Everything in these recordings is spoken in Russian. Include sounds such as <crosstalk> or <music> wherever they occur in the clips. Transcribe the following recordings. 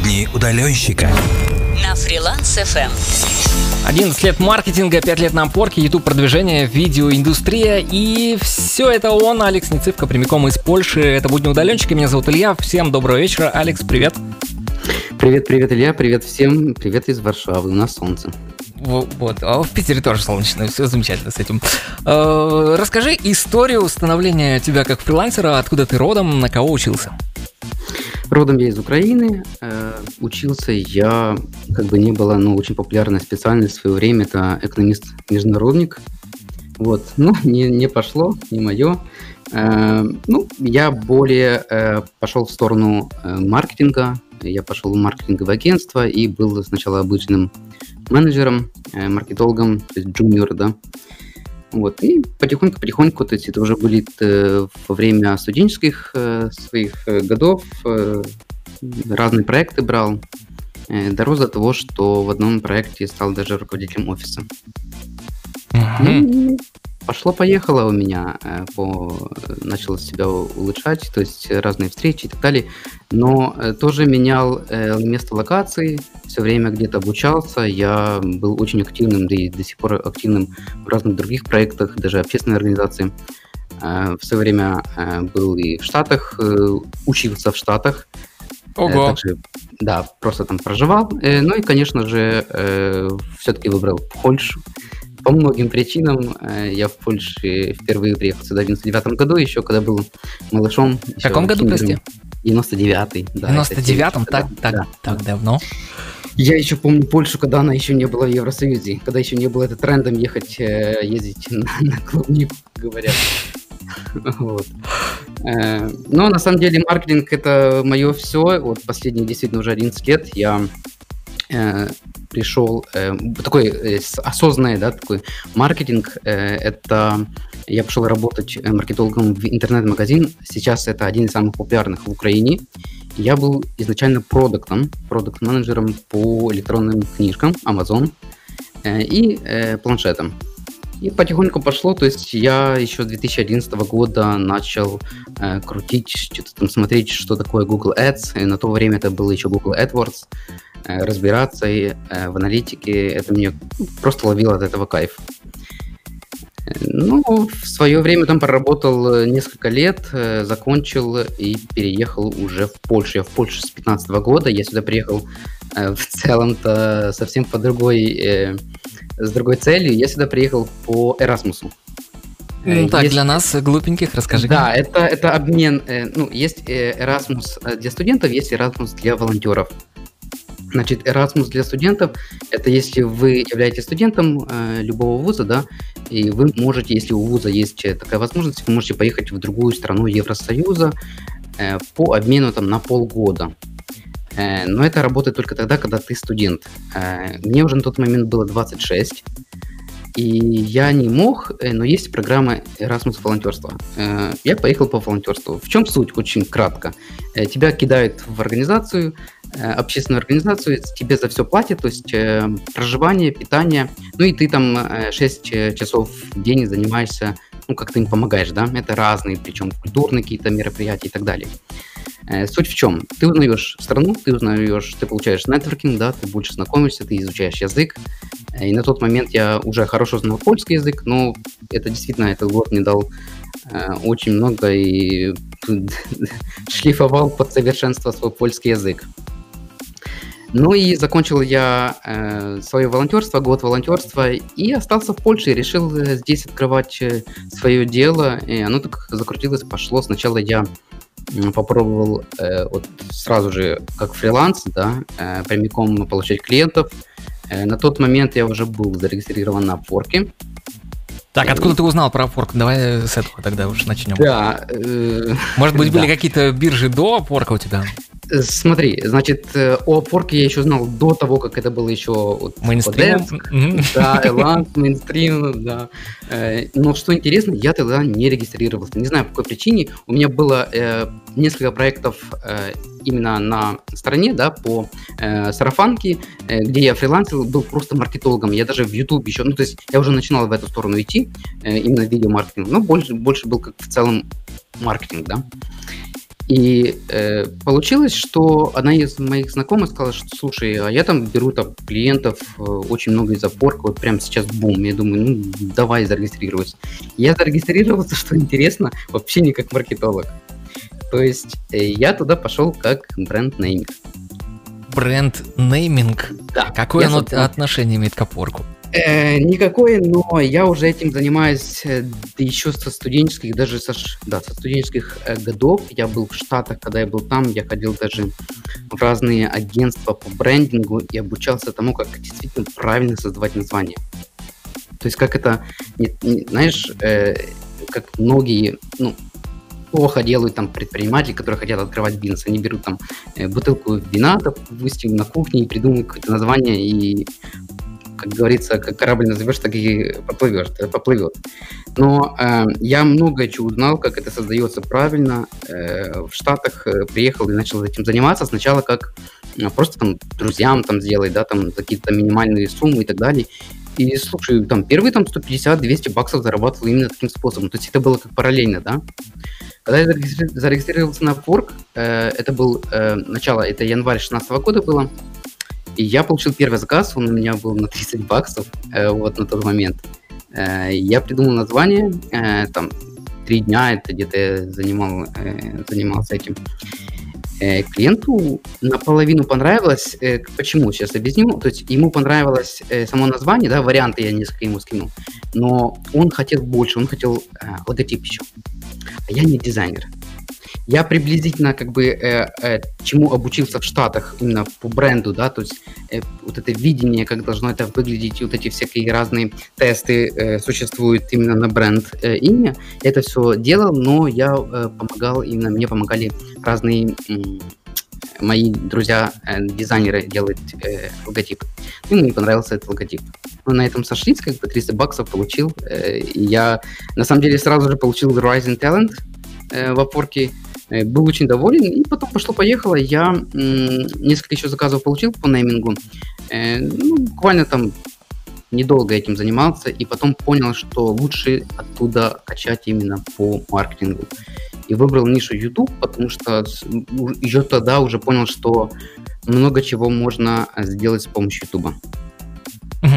Будни удаленщика. На фриланс FM. 11 лет маркетинга, 5 лет на опорке, YouTube продвижение, видеоиндустрия и все это он, Алекс Нецивко, прямиком из Польши. Это «Будни удаленщика», меня зовут Илья. Всем доброго вечера. Алекс, привет. Привет, привет, Илья, привет всем, привет из Варшавы, у нас солнце. Вот, а в Питере тоже солнечно, все замечательно с этим. Э, расскажи историю становления тебя как фрилансера, откуда ты родом, на кого учился? Родом я из Украины. Э, учился я, как бы не было, но очень популярная специальность в свое время, это экономист-международник. Вот, <laughs> ну, не, не пошло, не мое. Э, ну, я более э, пошел в сторону э, маркетинга. Я пошел в маркетинговое агентство и был сначала обычным менеджером, э, маркетологом, то есть джуниор, да. Вот, и потихоньку-потихоньку, то есть это уже были э, во время студенческих э, своих э, годов, э, разные проекты брал, э, дорос до того, что в одном проекте стал даже руководителем офиса. Ну, пошло-поехало у меня, э, по... начал себя улучшать, то есть разные встречи и так далее, но э, тоже менял э, место локации, все время где-то обучался, я был очень активным, да и до сих пор активным в разных других проектах, даже общественной организации. В свое время был и в Штатах, учился в Штатах, Ого. также, да, просто там проживал. Ну и, конечно же, все-таки выбрал Польшу. По многим причинам э, я в Польше впервые приехал сюда в 99 году, еще когда был малышом. В каком году, прости? 99-й. В да, 99-м, это так, так, да. так давно. Я еще помню Польшу, когда она еще не была в Евросоюзе, когда еще не было это трендом ехать, э, ездить на, <laughs> на клубнику, говорят. Вот. Э, Но на самом деле маркетинг это мое все. Вот последние действительно уже 11 лет я э, пришел э, такой э, осознанный, да, такой маркетинг. э, это я пошел работать э, маркетологом в интернет-магазин. Сейчас это один из самых популярных в Украине. Я был изначально продуктом, продукт-менеджером по электронным книжкам Amazon э, и э, планшетам. И потихоньку пошло, то есть я еще с 2011 года начал э, крутить, что-то там смотреть, что такое Google Ads. И на то время это было еще Google AdWords. э, разбираться и, э, в аналитике. Это мне просто ловило от этого кайф. Э, Ну, в свое время там проработал э, несколько лет, э, закончил и переехал уже в Польшу. Я в Польше с 15 года. Я сюда приехал в целом-то совсем по другой, с другой целью. Я сюда приехал по Эрасмусу. Э, Ну, так, есть- для нас, э, глупеньких, расскажи. Да, это, это обмен. э, ну, есть э, Erasmus э, для студентов, есть Erasmus для волонтеров. Значит, Erasmus для студентов – это если вы являетесь студентом э, любого вуза, да, и вы можете, если у вуза есть э, такая возможность, вы можете поехать в другую страну Евросоюза э, по обмену там на полгода. Э, но это работает только тогда, когда ты студент. Э, мне уже на тот момент было 26, и я не мог, э, но есть программа Erasmus волонтерства. Я поехал по волонтерству. В чем суть? Очень кратко. Тебя кидают в организацию, общественную организацию, тебе за все платят, то есть проживание, питание, ну и ты там э, 6 э, часов в день занимаешься, ну как ты им помогаешь, да, это разные, причем культурные какие-то мероприятия и так далее. Э, Суть в чем? Ты узнаешь страну, ты узнаешь, ты получаешь нетворкинг, да, ты больше знакомишься, ты изучаешь язык. Э, И на тот момент я уже хорошо знал польский язык, но это действительно этот год мне дал э, очень много и <laughs> шлифовал под совершенство свой польский язык. Ну и закончил я э, свое волонтерство, год волонтерства, и остался в Польше, и решил э, здесь открывать э, свое дело. И оно так закрутилось, пошло. Сначала я попробовал э, вот сразу же как фриланс, да, э, прямиком получать клиентов. Э, на тот момент я уже был зарегистрирован на Upwork. Так, откуда ты узнал про Upwork? Давай с этого тогда уж начнем. Да, э, Может быть, <laughs> были да. какие-то биржи до Upwork у тебя? Э, Смотри, значит, э, о Upwork я еще знал до того, как это было еще вот Мейнстрим? Да, Эланд, мейнстрим, да. Но что интересно, я тогда не регистрировался. Не знаю, по какой причине. У меня было э, несколько проектов именно на стороне, да, по э, сарафанке, э, где я фрилансил, был просто маркетологом. Я даже в YouTube еще, ну, то есть я уже начинал в эту сторону идти, э, именно видеомаркетинг, но больше, больше был как в целом маркетинг, да. И э, получилось, что одна из моих знакомых сказала, что слушай, а я там беру там клиентов э, очень много из опорка, вот прямо сейчас бум. Я думаю, ну давай зарегистрируюсь. Я зарегистрировался, <laughs> что интересно, вообще не как маркетолог. То есть э, я туда пошел как бренд-нейминг. Бренд-нейминг? Да. Какое Я, оно собственно, отношение имеет к опорку? Э, никакой, но я уже этим занимаюсь э, еще со студенческих, даже со, да, со студенческих э, годов. Я был в Штатах, когда я был там, я ходил даже в разные агентства по брендингу и обучался тому, как действительно правильно создавать название. То есть как это, не- не- знаешь, э, как многие, ну, плохо делают там предприниматели, которые хотят открывать бизнес. Они берут там э, бутылку вина, допустим, на кухне и придумывают какое-то название и как говорится, как корабль назовешь, так и поплывешь, э, поплывет. Но э, я много чего узнал, как это создается правильно. Э, в Штатах э, приехал и начал этим заниматься. Сначала как э, просто там друзьям там сделать, да, там какие-то минимальные суммы и так далее. И слушай, там первые там 150-200 баксов зарабатывал именно таким способом. То есть это было как параллельно, да. Когда я зарегистри- зарегистрировался на Upwork, э, это был э, начало, это январь 16 года было, и я получил первый заказ, он у меня был на 30 баксов, э, вот на тот момент. Э, я придумал название, э, там, три дня это где-то занимал, э, занимался этим. Э, клиенту наполовину понравилось. Э, почему? Сейчас объясню. То есть ему понравилось э, само название, да, варианты я несколько ему скинул, но он хотел больше, он хотел э, логотип еще. А я не дизайнер. Я приблизительно как бы э, э, чему обучился в Штатах именно по бренду, да, то есть э, вот это видение, как должно это выглядеть, вот эти всякие разные тесты э, существуют именно на бренд э, имя. Это все делал, но я э, помогал, именно мне помогали разные м, мои друзья э, дизайнеры делать э, логотип. И мне понравился этот логотип. Мы на этом сошлись, как бы 300 баксов получил. э, я на самом деле сразу же получил Rising Talent э, в опорке. Э, Был очень доволен, и потом пошло-поехало. Я несколько еще заказов получил по неймингу. Э, ну, буквально там недолго этим занимался, и потом понял, что лучше оттуда качать именно по маркетингу. И выбрал нишу YouTube, потому что еще тогда уже понял, что много чего можно э, сделать с помощью YouTube.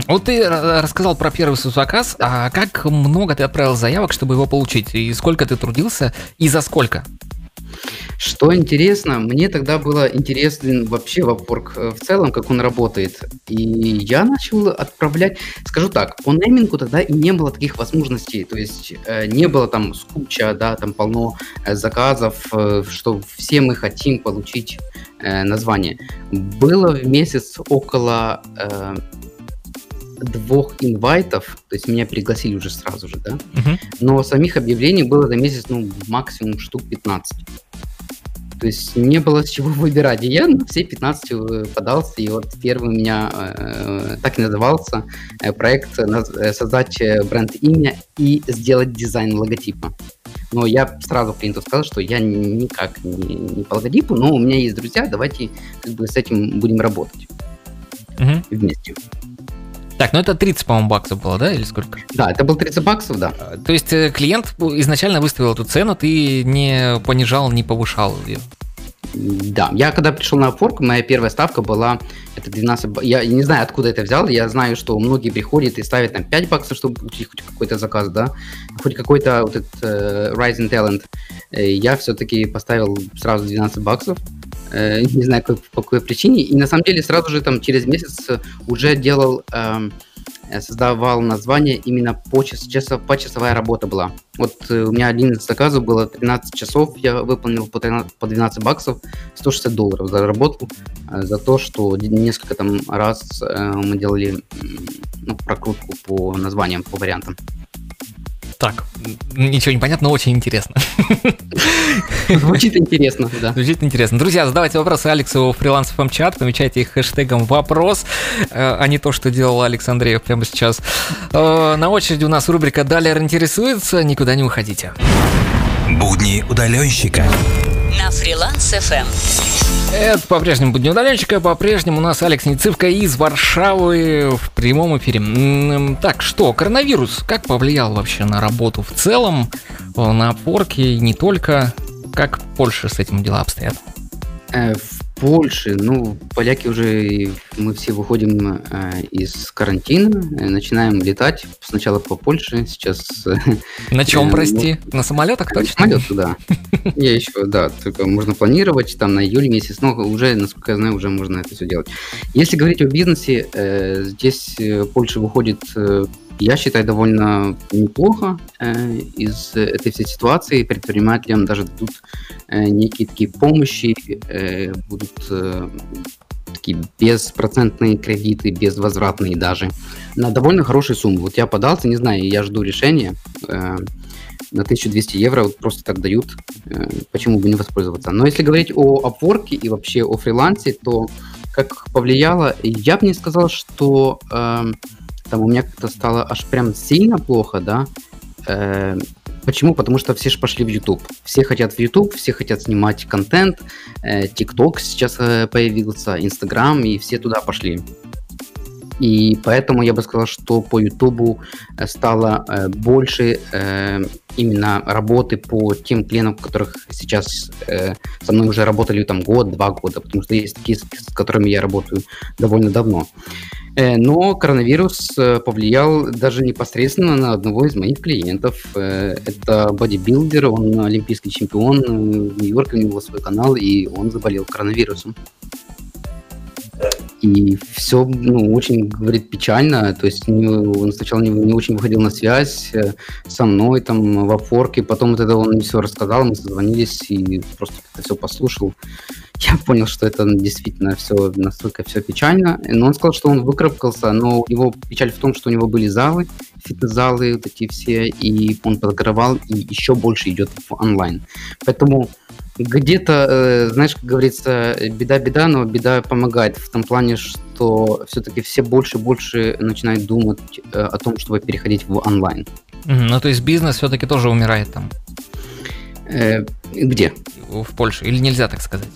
Вот ты ра- рассказал про первый свой заказ, а как много ты отправил заявок, чтобы его получить? И сколько ты трудился, и за сколько? Что интересно, мне тогда было интересен вообще Upwork э, в целом, как он работает. И я начал отправлять, скажу так, по неймингу тогда и не было таких возможностей. То есть э, не было там скуча, да, там полно э, заказов, э, что все мы хотим получить э, название. Было в месяц около э, двух инвайтов, то есть меня пригласили уже сразу же, да, Мгм. но самих объявлений было за месяц, ну, максимум штук 15. То есть не было с чего выбирать. И я на все 15 э, подался, и вот первый у меня э, так и назывался э, проект э, э, создать э, бренд имя и сделать дизайн логотипа. Но я сразу клиенту сказал, что я ни- никак не, не по логотипу, но у меня есть друзья, давайте как бы с этим будем работать Мгм. вместе. Так, ну это 30, по-моему, баксов было, да, или сколько? Да, это был 30 баксов, да. А, То есть э, клиент изначально выставил эту цену, ты не понижал, не повышал ее. Да, я когда пришел на Upwork, моя первая ставка была, это 12, ба- я не знаю, откуда это взял, я знаю, что многие приходят и ставят там 5 баксов, чтобы получить хоть какой-то заказ, да, хоть какой-то вот этот э, Rising Talent. Э, Я все-таки поставил сразу 12 баксов, э, не знаю, как- по какой причине, и на самом деле сразу же там через месяц э, уже делал, эм, э, создавал название именно по, час, часов, по часовая работа была. Вот э, у меня один из заказов было 13 часов, я выполнил по 13 по 12 баксов, 160 долларов заработал э, за то, что несколько там раз э, мы делали м, ну, прокрутку по названиям, по вариантам. Так, ничего не понятно, но очень интересно. Звучит интересно, да. Звучит интересно. Друзья, задавайте вопросы Алексу в фриланс FM чат, помечайте их хэштегом вопрос, э, а не то, что делал Алекс Андреев прямо сейчас. Э, На очереди у нас рубрика «Далер интересуется», никуда не уходите. Будни удаленщика. На фриланс FM. Это по-прежнему будет удаленщика, по-прежнему у нас Алекс Нецивка из Варшавы в прямом эфире. Так, что, коронавирус как повлиял вообще на работу в целом, э, на порке и не только? как в Польше с этим дела обстоят? Э, в Польше, ну, поляки уже, мы все выходим э, из карантина, э, начинаем летать. Сначала по Польше, сейчас... Э, на чем, прости? На самолетах точно? Самолет, да. <laughs> Я еще, да, только можно планировать там на июль месяц, но уже, насколько я знаю, уже можно это все делать. Если говорить о бизнесе, здесь Польша выходит я считаю, довольно неплохо э, из этой всей ситуации. Предпринимателям даже дадут э, некие такие помощи, э, будут э, такие беспроцентные кредиты, безвозвратные даже, на довольно хорошие суммы. Вот я подался, не знаю, я жду решения. Э, на 1200 евро вот просто так дают, э, почему бы не воспользоваться. Но если говорить о опорке и вообще о фрилансе, то как повлияло, я бы не сказал, что э, там у меня как-то стало аж прям сильно плохо, да. Э, почему? Потому что все же пошли в YouTube. Все хотят в YouTube, все хотят снимать контент. Э, TikTok сейчас э, появился, Instagram, и все туда пошли. И поэтому я бы сказал, что по YouTube э, стало э, больше э, именно работы по тем клиентам, которых сейчас э, со мной уже работали там год-два года, потому что есть такие, с которыми я работаю довольно давно. Э, но коронавирус э, повлиял даже непосредственно на одного из моих клиентов. Э, это бодибилдер, он олимпийский чемпион, в Нью-Йорке у него свой канал, и он заболел коронавирусом. И все, ну, очень, говорит, печально. То есть не, он сначала не, не очень выходил на связь со мной там в опорке, потом вот это он мне все рассказал, мы созвонились и просто это все послушал я понял, что это действительно все настолько все печально. Но он сказал, что он выкарабкался, но у него печаль в том, что у него были залы, фитнес-залы вот эти все, и он подогревал, и еще больше идет в онлайн. Поэтому где-то, э, знаешь, как говорится, беда-беда, но беда помогает в том плане, что все-таки все больше и больше начинают думать э, о том, чтобы переходить в онлайн. Ну, то есть бизнес все-таки тоже умирает там? Э, где? В Польше. Или нельзя так сказать?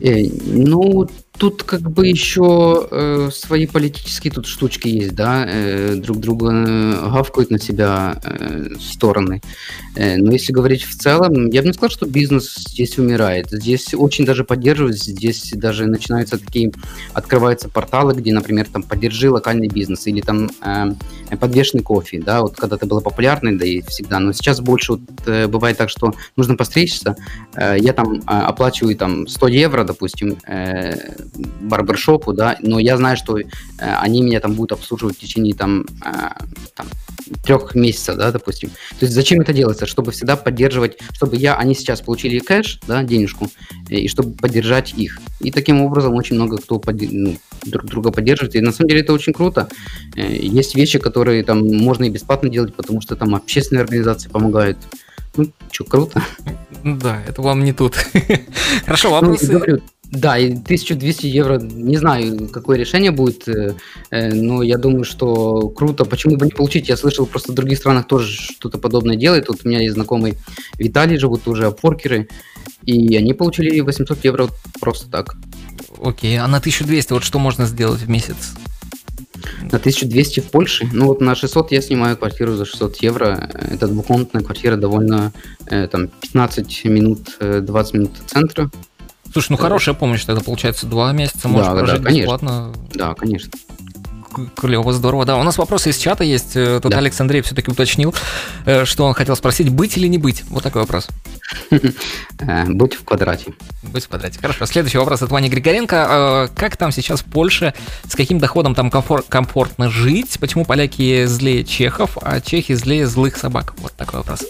Э, ну, тут как бы еще э, свои политические тут штучки есть, да, э, друг друга э, гавкают на себя э, стороны. Э, но если говорить в целом, я бы не сказал, что бизнес здесь умирает. Здесь очень даже поддерживают, здесь даже начинаются такие, открываются порталы, где, например, там поддержи локальный бизнес или там э, подвешенный кофе, да, вот когда-то было популярно, да и всегда, но сейчас больше вот, э, бывает так, что нужно постричься, э, я там э, оплачиваю там 100 евро, допустим, э, барбершопу, да, но я знаю, что э, они меня там будут обслуживать в течение там, э, там трех месяцев, да, допустим. То есть зачем это делается? Чтобы всегда поддерживать, чтобы я, они сейчас получили кэш, да, денежку, э, и чтобы поддержать их. И таким образом очень много кто подди- ну, друг друга поддерживает. И на самом деле это очень круто. Есть вещи, которые там можно и бесплатно делать, потому что там общественные организации помогают. Ну, что, круто. Да, это вам не тут. <laughs> Хорошо, ну, вопросы. Ну, говорю, да, и 1200 евро, не знаю, какое решение будет, э, э, но я думаю, что круто. Почему бы не получить? Я слышал, просто в других странах тоже что-то подобное делают. Вот у меня есть знакомый Виталий, живут уже опоркеры, и они получили 800 евро просто так. Окей, а на 1200 вот что можно сделать в месяц? На 1200 в Польше? Ну вот на 600 я снимаю квартиру за 600 евро. Это двухкомнатная квартира, довольно э, там 15 минут, 20 минут центра. Слушай, ну хорошая помощь тогда получается два месяца, можешь да, прожить да, конечно. бесплатно. Да, конечно. Клево, здорово. Да, у нас вопросы из чата есть. Э, тут да. Алекс Андрей все-таки уточнил, э, что он хотел спросить, быть или не быть? Вот такой вопрос. <laughs> Э, быть в квадрате. Быть в квадрате. Хорошо. Следующий вопрос от Вани Григоренко. Как там сейчас в Польше, с каким доходом там комфор- комфортно жить? Почему поляки злее чехов, а чехи злее злых собак? Вот такой вопрос.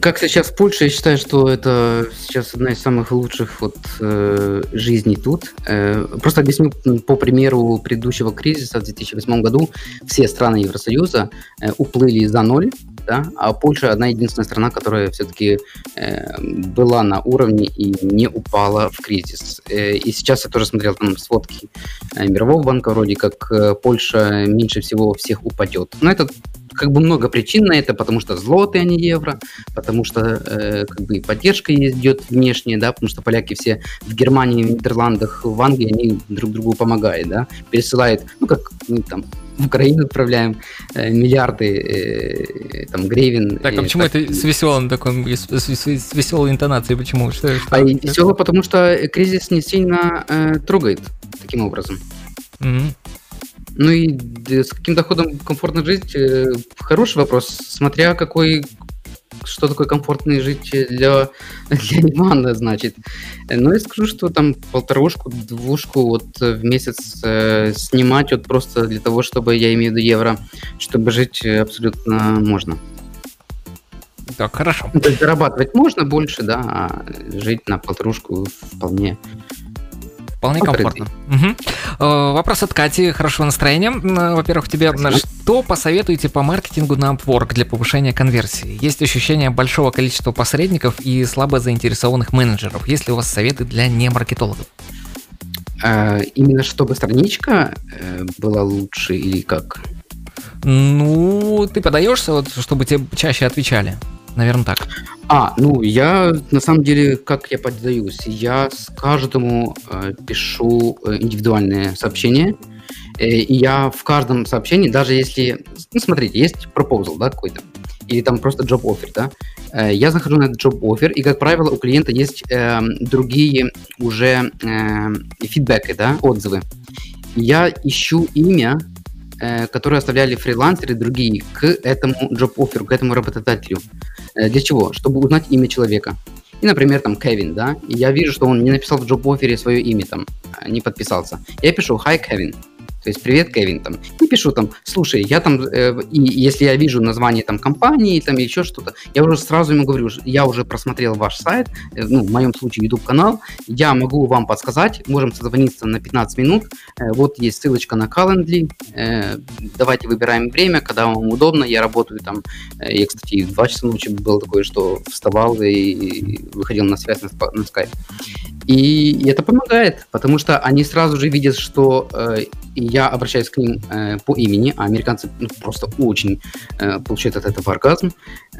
Как сейчас в Польше, я считаю, что это сейчас одна из самых лучших вот, э, жизней тут. Э, просто объясню по примеру предыдущего кризиса в 2008 году. Все страны Евросоюза э, уплыли за ноль, да, а Польша одна единственная страна, которая все-таки э, была на уровне и не упала в кризис. Э, и сейчас я тоже смотрел там сводки э, Мирового банка, вроде как э, Польша меньше всего всех упадет. Но это как бы много причин на это, потому что злоты, а не евро, потому что э, как бы поддержка идет внешняя, да, потому что поляки все в Германии, в Нидерландах, в Англии, они друг другу помогают, да, пересылают, ну, как ну, там, в Украину отправляем э, миллиарды э, там гривен. Так, а почему так... это с веселым таком, с, с, с веселой интонацией? Почему? Что, что? А весело, потому что кризис не сильно э, трогает таким образом. Mm-hmm. Ну и с каким доходом комфортно жить? Э, хороший вопрос, смотря какой что такое комфортно жить для, <laughs> для Ивана, значит. Ну, я скажу, что там полторушку, двушку вот в месяц э, снимать вот просто для того, чтобы, я имею в виду евро, чтобы жить абсолютно можно. Так, хорошо. То есть зарабатывать можно больше, да, а жить на полторушку вполне Вполне комфортно. Угу. Вопрос от Кати. Хорошего настроения. Во-первых, тебе Спасибо. что посоветуете по маркетингу на Upwork для повышения конверсии? Есть ощущение большого количества посредников и слабо заинтересованных менеджеров. Есть ли у вас советы для немаркетологов? А, именно чтобы страничка э, была лучше или как? Ну, ты подаешься, вот, чтобы тебе чаще отвечали. Наверное, так. А, ну, я на самом деле, как я поддаюсь, я с каждому э, пишу э, индивидуальные сообщения, э, и я в каждом сообщении, даже если, ну, смотрите, есть proposal, да, какой-то, или там просто job offer, да, э, я захожу на этот job offer, и, как правило, у клиента есть э, другие уже э, фидбэки, да, отзывы. Я ищу имя которые оставляли фрилансеры другие к этому job-офферу, к этому работодателю. Э, для чего? Чтобы узнать имя человека. И, например, там Кевин, да, и я вижу, что он не написал в job-оффере свое имя там, э, не подписался. Я пишу «Hi, Кевин», то есть привет, Кевин, там, и пишу там, слушай, я там, э, и если я вижу название там компании, там еще что-то, я уже сразу ему говорю, я уже просмотрел ваш сайт, э, ну, в моем случае YouTube канал, я могу вам подсказать, можем созвониться на 15 минут, э, вот есть ссылочка на Calendly, э, давайте выбираем время, когда вам удобно, я работаю там, э, я, кстати, в 2 часа ночи было такое, что вставал и выходил на связь на, на Skype. И это помогает, потому что они сразу же видят, что э, я обращаюсь к ним э, по имени, а американцы ну, просто очень э, получают от этого оргазм.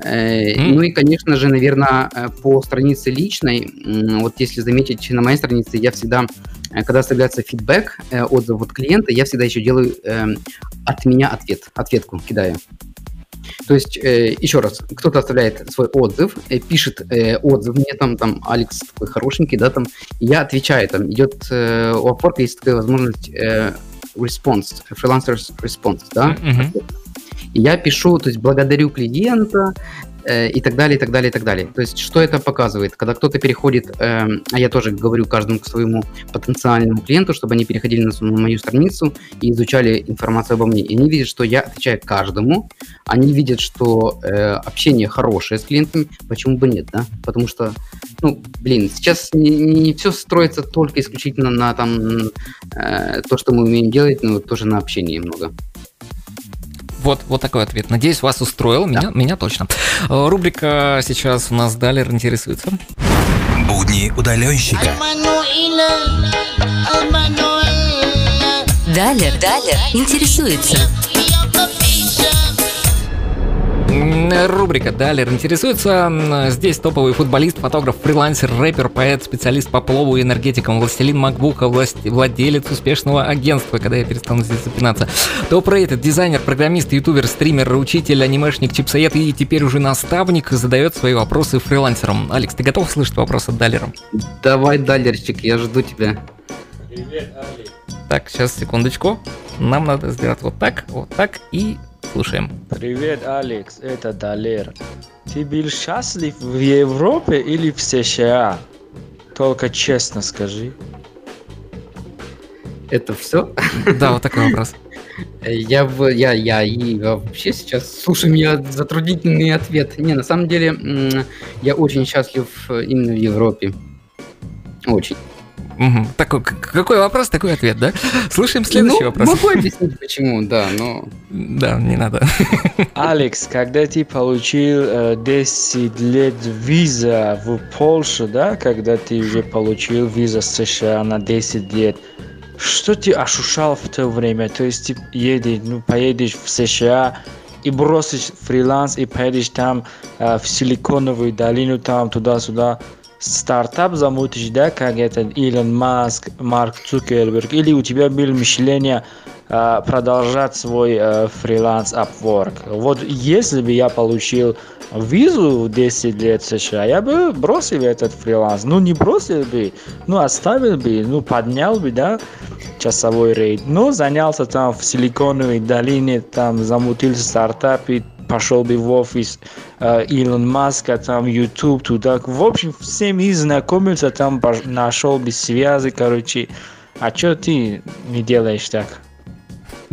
Э, mm. Ну и, конечно же, наверное, э, по странице личной, э, вот если заметить на моей странице, я всегда, э, когда оставляется фидбэк, э, отзыв от клиента, я всегда еще делаю э, от меня ответ, ответку кидаю. То есть, э, еще раз, кто-то оставляет свой отзыв, э, пишет э, отзыв мне, там, там, Алекс такой хорошенький, да, там, я отвечаю, там, идет, э, у Upwork есть такая возможность э, response, freelancers response, да, mm-hmm. я пишу, то есть, благодарю клиента, и так далее, и так далее, и так далее. То есть, что это показывает? Когда кто-то переходит, э, а я тоже говорю каждому своему потенциальному клиенту, чтобы они переходили на, на мою страницу и изучали информацию обо мне. И они видят, что я отвечаю каждому, они видят, что э, общение хорошее с клиентами, почему бы нет, да? Потому что, ну, блин, сейчас не, не все строится только исключительно на там э, то, что мы умеем делать, но тоже на общении много. Вот, вот такой ответ. Надеюсь, вас устроил. Да. Меня, меня точно. Э, рубрика сейчас у нас Далер интересуется. Будни удаленщика. Далер, Далер интересуется. Рубрика «Далер интересуется». Здесь топовый футболист, фотограф, фрилансер, рэпер, поэт, специалист по плову и энергетикам, властелин макбука, владелец успешного агентства, когда я перестану здесь запинаться. Топ-рейтед, дизайнер, программист, ютубер, стример, учитель, анимешник, чипсоед и теперь уже наставник задает свои вопросы фрилансерам. Алекс, ты готов слышать вопрос от Далера? Давай, Далерчик, я жду тебя. Привет, Алекс. Так, сейчас, секундочку. Нам надо сделать вот так, вот так и Слушаем. Привет, Алекс, это Далер. Ты был счастлив в Европе или в США? Только честно скажи. Это все? Да, вот такой вопрос. <laughs> Я, я, я и вообще сейчас, слушай, меня затруднительный ответ. Не, на самом деле, я очень счастлив именно в Европе. Очень. Угу. Такой, какой вопрос, такой ответ, да? Слушаем следующий ну, вопрос. Могу объяснить, почему, да, но... Да, не надо. <laughs> Алекс, когда ты получил э, 10 лет виза в Польшу, да, когда ты уже получил виза с США на 10 лет, что ты ощущал в то время? То есть ты едешь, ну, поедешь в США, и бросишь фриланс и поедешь там э, в Силиконовую долину, там туда-сюда стартап замутишь, да, как это Илон Маск, Марк Цукерберг, или у тебя было мышление продолжать свой фриланс Upwork. Вот если бы я получил визу в 10 лет США, я бы бросил этот фриланс. Ну, не бросил бы, ну, оставил бы, ну, поднял бы, да, часовой рейд. Но занялся там в Силиконовой долине, там замутил стартапы, пошел бы в офис э, Илон Маска, там YouTube, туда. В общем, всеми знакомился, там нашел бы связи, короче. А что ты не делаешь так?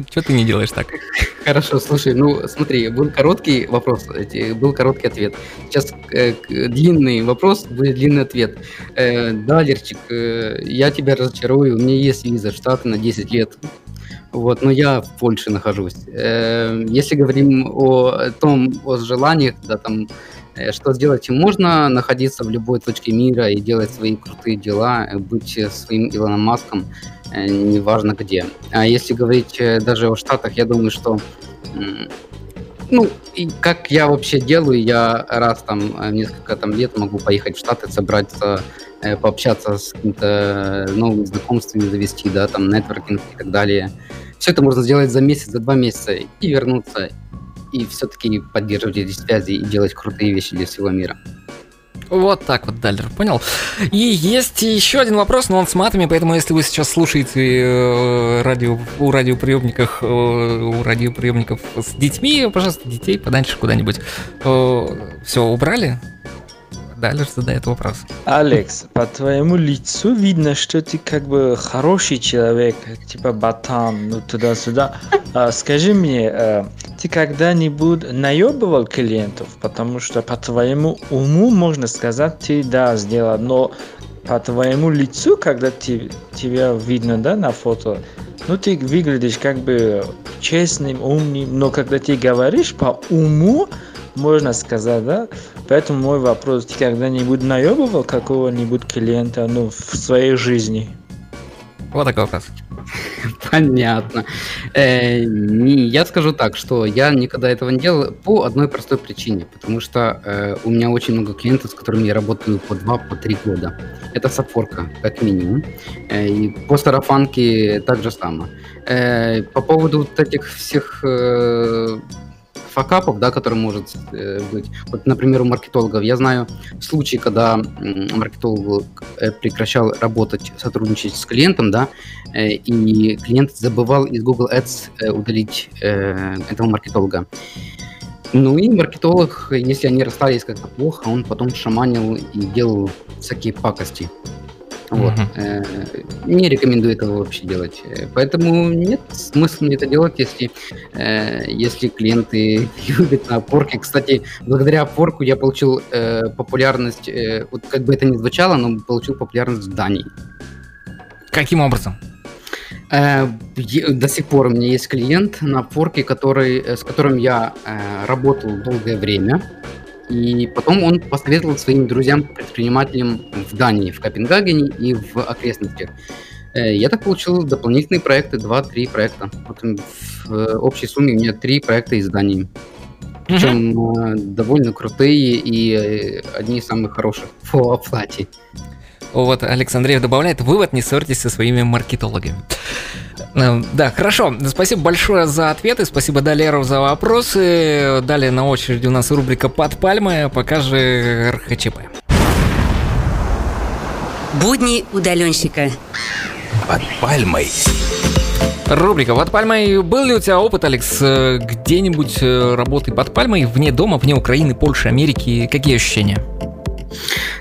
Что ты не делаешь так? Хорошо, слушай, ну смотри, был короткий вопрос, был короткий ответ. Сейчас э, длинный вопрос, будет длинный ответ. Э, да, Лерчик, э, я тебя разочарую, у меня есть виза штата на 10 лет. Вот, но я в Польше нахожусь. Э, если говорим о том, о желаниях, да, там, э, что сделать, можно находиться в любой точке мира и делать свои крутые дела, быть своим Илоном Маском, э, неважно где. А если говорить даже о Штатах, я думаю, что ну, и как я вообще делаю, я раз там несколько там лет могу поехать в Штаты, собраться, пообщаться с какими-то новыми знакомствами, завести, да, там, нетворкинг и так далее. Все это можно сделать за месяц, за два месяца и вернуться, и все-таки поддерживать эти связи и делать крутые вещи для всего мира. Вот так вот, Дальдер, понял. И есть еще один вопрос, но он с матами, поэтому если вы сейчас слушаете э, радио, у радиоприемников, э, у радиоприемников с детьми, пожалуйста, детей подальше куда-нибудь. Э, все, убрали? Далее задает вопрос. Алекс, по твоему лицу видно, что ты как бы хороший человек, типа ботан, ну туда-сюда. А, скажи мне, э, ты когда-нибудь наебывал клиентов? Потому что по твоему уму можно сказать, ты да, сделал, но по твоему лицу, когда ты, тебя видно, да, на фото, ну, ты выглядишь как бы честным, умным, но когда ты говоришь по уму, можно сказать, да? Поэтому мой вопрос, ты когда-нибудь наебывал какого-нибудь клиента, ну, в своей жизни? Вот такой вопрос. <laughs> Понятно. Э, не, я скажу так, что я никогда этого не делал по одной простой причине, потому что э, у меня очень много клиентов, с которыми я работаю по два, по три года. Это саппорка, как минимум. Э, и по сарафанке так же самое. Э, по поводу вот этих всех э, факапов, да, который может э, быть. Вот, например, у маркетологов. Я знаю случаи, когда маркетолог э, прекращал работать, сотрудничать с клиентом, да, э, и клиент забывал из Google Ads удалить этого маркетолога. Ну и маркетолог, если они расстались как-то плохо, он потом шаманил и делал всякие пакости. Вот. Mm-hmm. Не рекомендую этого вообще делать. Э, поэтому нет смысла мне это делать, если, э, если клиенты <laughs> любят на опорке. Кстати, благодаря опорку я получил популярность, вот как бы это ни звучало, но получил популярность в Дании. Каким образом? До сих пор у меня есть клиент на опорке, который, с которым я работал долгое время. И потом он посоветовал своим друзьям-предпринимателям в Дании, в Копенгагене и в окрестностях. Э, я так получил дополнительные проекты, 2-3 проекта. Вот в общей сумме у меня 3 проекта из Дании. Причем mm-hmm. довольно крутые и э, одни из самых хороших по оплате. Вот Александреев добавляет, вывод, не ссорьтесь со своими маркетологами. Э, да, хорошо. Спасибо большое за ответы. Спасибо Далеру за вопросы. Далее на очереди у нас рубрика «Под пальмой». Пока же РХЧП. Будни удаленщика. Под пальмой. Рубрика «Под пальмой». Был ли у тебя опыт, Алекс, э, где-нибудь э, работы под пальмой, вне дома, вне Украины, Польши, Америки? Какие ощущения?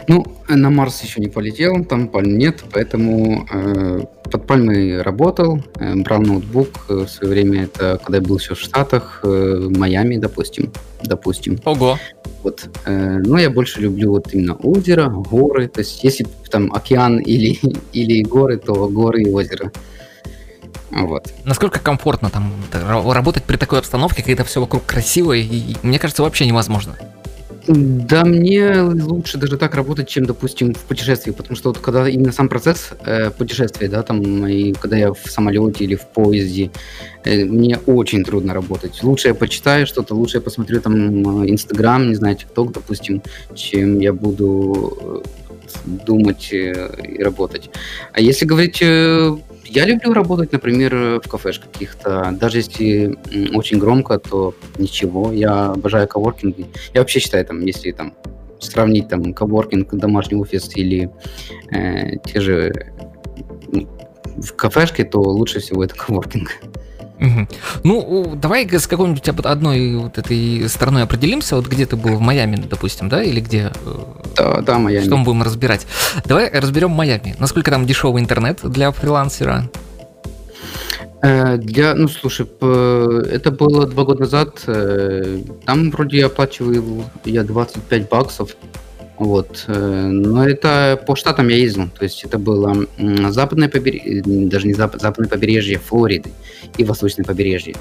Ну, на Марс еще не полетел, там пальм нет, поэтому э, под пальмой работал, э, брал ноутбук. Э, в свое время это, когда я был еще в Штатах, э, в Майами, допустим. допустим. Ого. Вот. Э, но я больше люблю вот именно озеро, горы. То есть если там океан <laughs> или, или горы, то горы и озеро. Вот. Насколько комфортно там работать при такой обстановке, когда все вокруг красиво, и, мне кажется, вообще невозможно. Да, мне лучше даже так работать, чем, допустим, в путешествии, потому что вот когда именно сам процесс э, путешествия, да, там, и когда я в самолете или в поезде, э, мне очень трудно работать. Лучше я почитаю что-то, лучше я посмотрю там Инстаграм, не знаю, ТикТок, допустим, чем я буду э, думать э, и работать. А если говорить э, я люблю работать, например, в кафешках каких-то. Даже если очень громко, то ничего. Я обожаю коворкинги. Я вообще считаю, там, если там сравнить там коворкинг, домашний офис или э, те же в кафешке, то лучше всего это коворкинг. Ну, давай с какой-нибудь одной вот этой стороной определимся. Вот где ты был в Майами, допустим, да, или где? Да, да, Майами. Что мы будем разбирать? Давай разберем Майами. Насколько там дешевый интернет для фрилансера? Э, для, ну, слушай, это было два года назад. Э, там вроде я оплачивал я 25 баксов вот. Э, но это по штатам я ездил. То есть это было западное побережье, даже не запад, западное побережье Флориды и восточное побережье.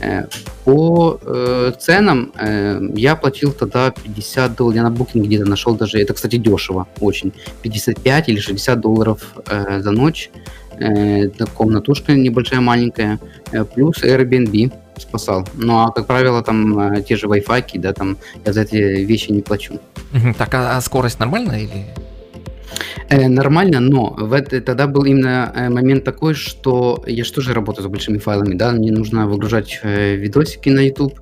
Э, по э, ценам э, я платил тогда 50 долларов. Я на Booking где-то нашел даже, это, кстати, дешево очень. 55 или 60 долларов э, за ночь. Э, комнатушка небольшая, маленькая. Э, плюс Airbnb спасал. Ну, а, как правило, там э, те же Wi-Fi, да, там я за эти вещи не плачу. Так, а, а скорость нормальная или... Э, нормально, но в это, тогда был именно э, момент такой, что я же тоже работаю с большими файлами, да, мне нужно выгружать видосики на YouTube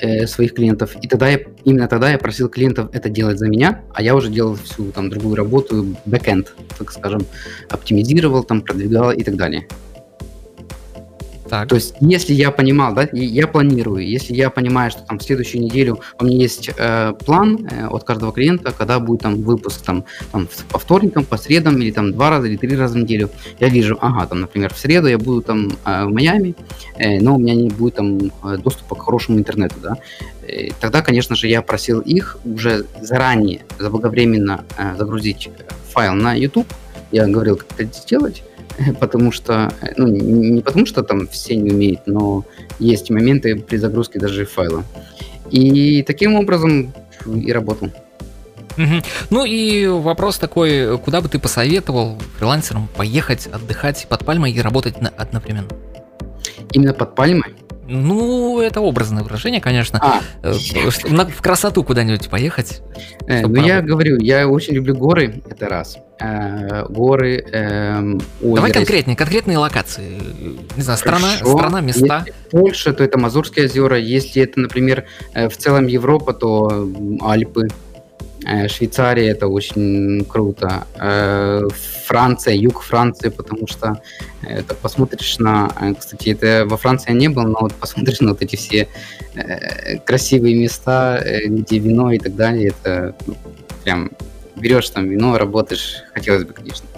э, своих клиентов, и тогда я, именно тогда я просил клиентов это делать за меня, а я уже делал всю там другую работу, бэкэнд, так скажем, оптимизировал, там, продвигал и так далее. Так. То есть, если я понимал, да, я планирую, если я понимаю, что там в следующую неделю у меня есть э, план э, от каждого клиента, когда будет там выпуск там, там по вторникам, по средам или там два раза или три раза в неделю, я вижу, ага, там, например, в среду я буду там э, в Майами, э, но у меня не будет там э, доступа к хорошему интернету, да. Э, тогда, конечно же, я просил их уже заранее, заблаговременно э, загрузить файл на YouTube. Я говорил, как это сделать <laughs> потому что, ну, не потому что там все не умеют, но есть моменты при загрузке даже файла. И таким образом и работал. Ну и вопрос такой, куда бы ты посоветовал фрилансерам поехать отдыхать под пальмой и работать на, одновременно? Именно под пальмой? Ну, это образное выражение, конечно. А. Э, в красоту куда-нибудь поехать. Э, ну, я говорю, я очень люблю горы, это раз. Э, горы, эм, Давай конкретнее, конкретные локации. Не знаю, страна, страна, места. Если Польша, то это Мазурские озера. Если это, например, в целом Европа, то Альпы. Э, Швейцария это очень круто. Э, Франция, юг Франции, потому что это посмотришь на... Э, кстати, это во Франции я не был, но вот посмотришь на вот эти все красивые места, где вино и так далее, это ну, прям берешь там вино, работаешь, хотелось бы, конечно.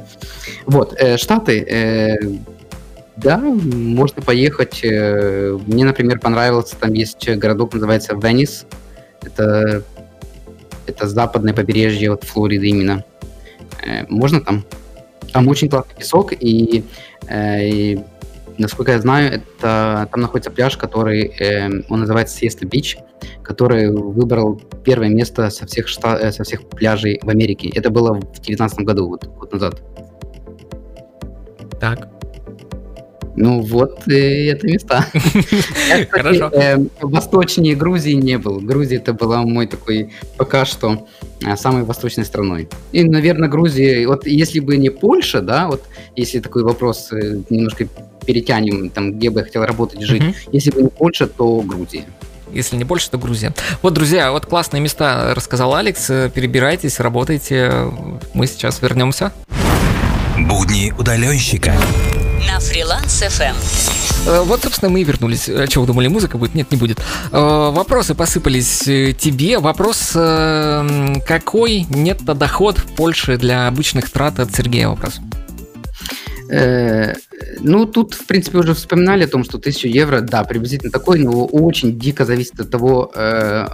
Вот, Штаты, да, можно поехать. Мне, например, понравился, там есть городок, называется Венис. Это это западное побережье от Флориды именно. Э, можно там? Там очень классный песок, и, э, и насколько я знаю, это там находится пляж, который э, он называется Сиеста Бич, который выбрал первое место со всех, шта- со всех пляжей в Америке. Это было в 2019 году, вот год назад. Так. Ну вот и это места. <laughs> Хорошо. Э, восточнее Грузии не был. Грузия это была мой такой пока что э, самой восточной страной. И, наверное, Грузия, вот если бы не Польша, да, вот если такой вопрос э, немножко перетянем, там, где бы я хотел работать, жить, если бы не Польша, то Грузия. Если не больше, то Грузия. Вот, друзья, вот классные места рассказал Алекс. Перебирайтесь, работайте. Мы сейчас вернемся. Будни удаленщика на Фриланс FM. Э, вот, собственно, мы и вернулись. Что вы думали, музыка будет? Нет, не будет. Э, вопросы посыпались э, тебе. Вопрос, какой нет доход в Польше для обычных трат от Сергея вопрос? Э, ну, тут, в принципе, уже вспоминали о том, что 1000 евро, да, приблизительно такой, но очень дико зависит от того, э,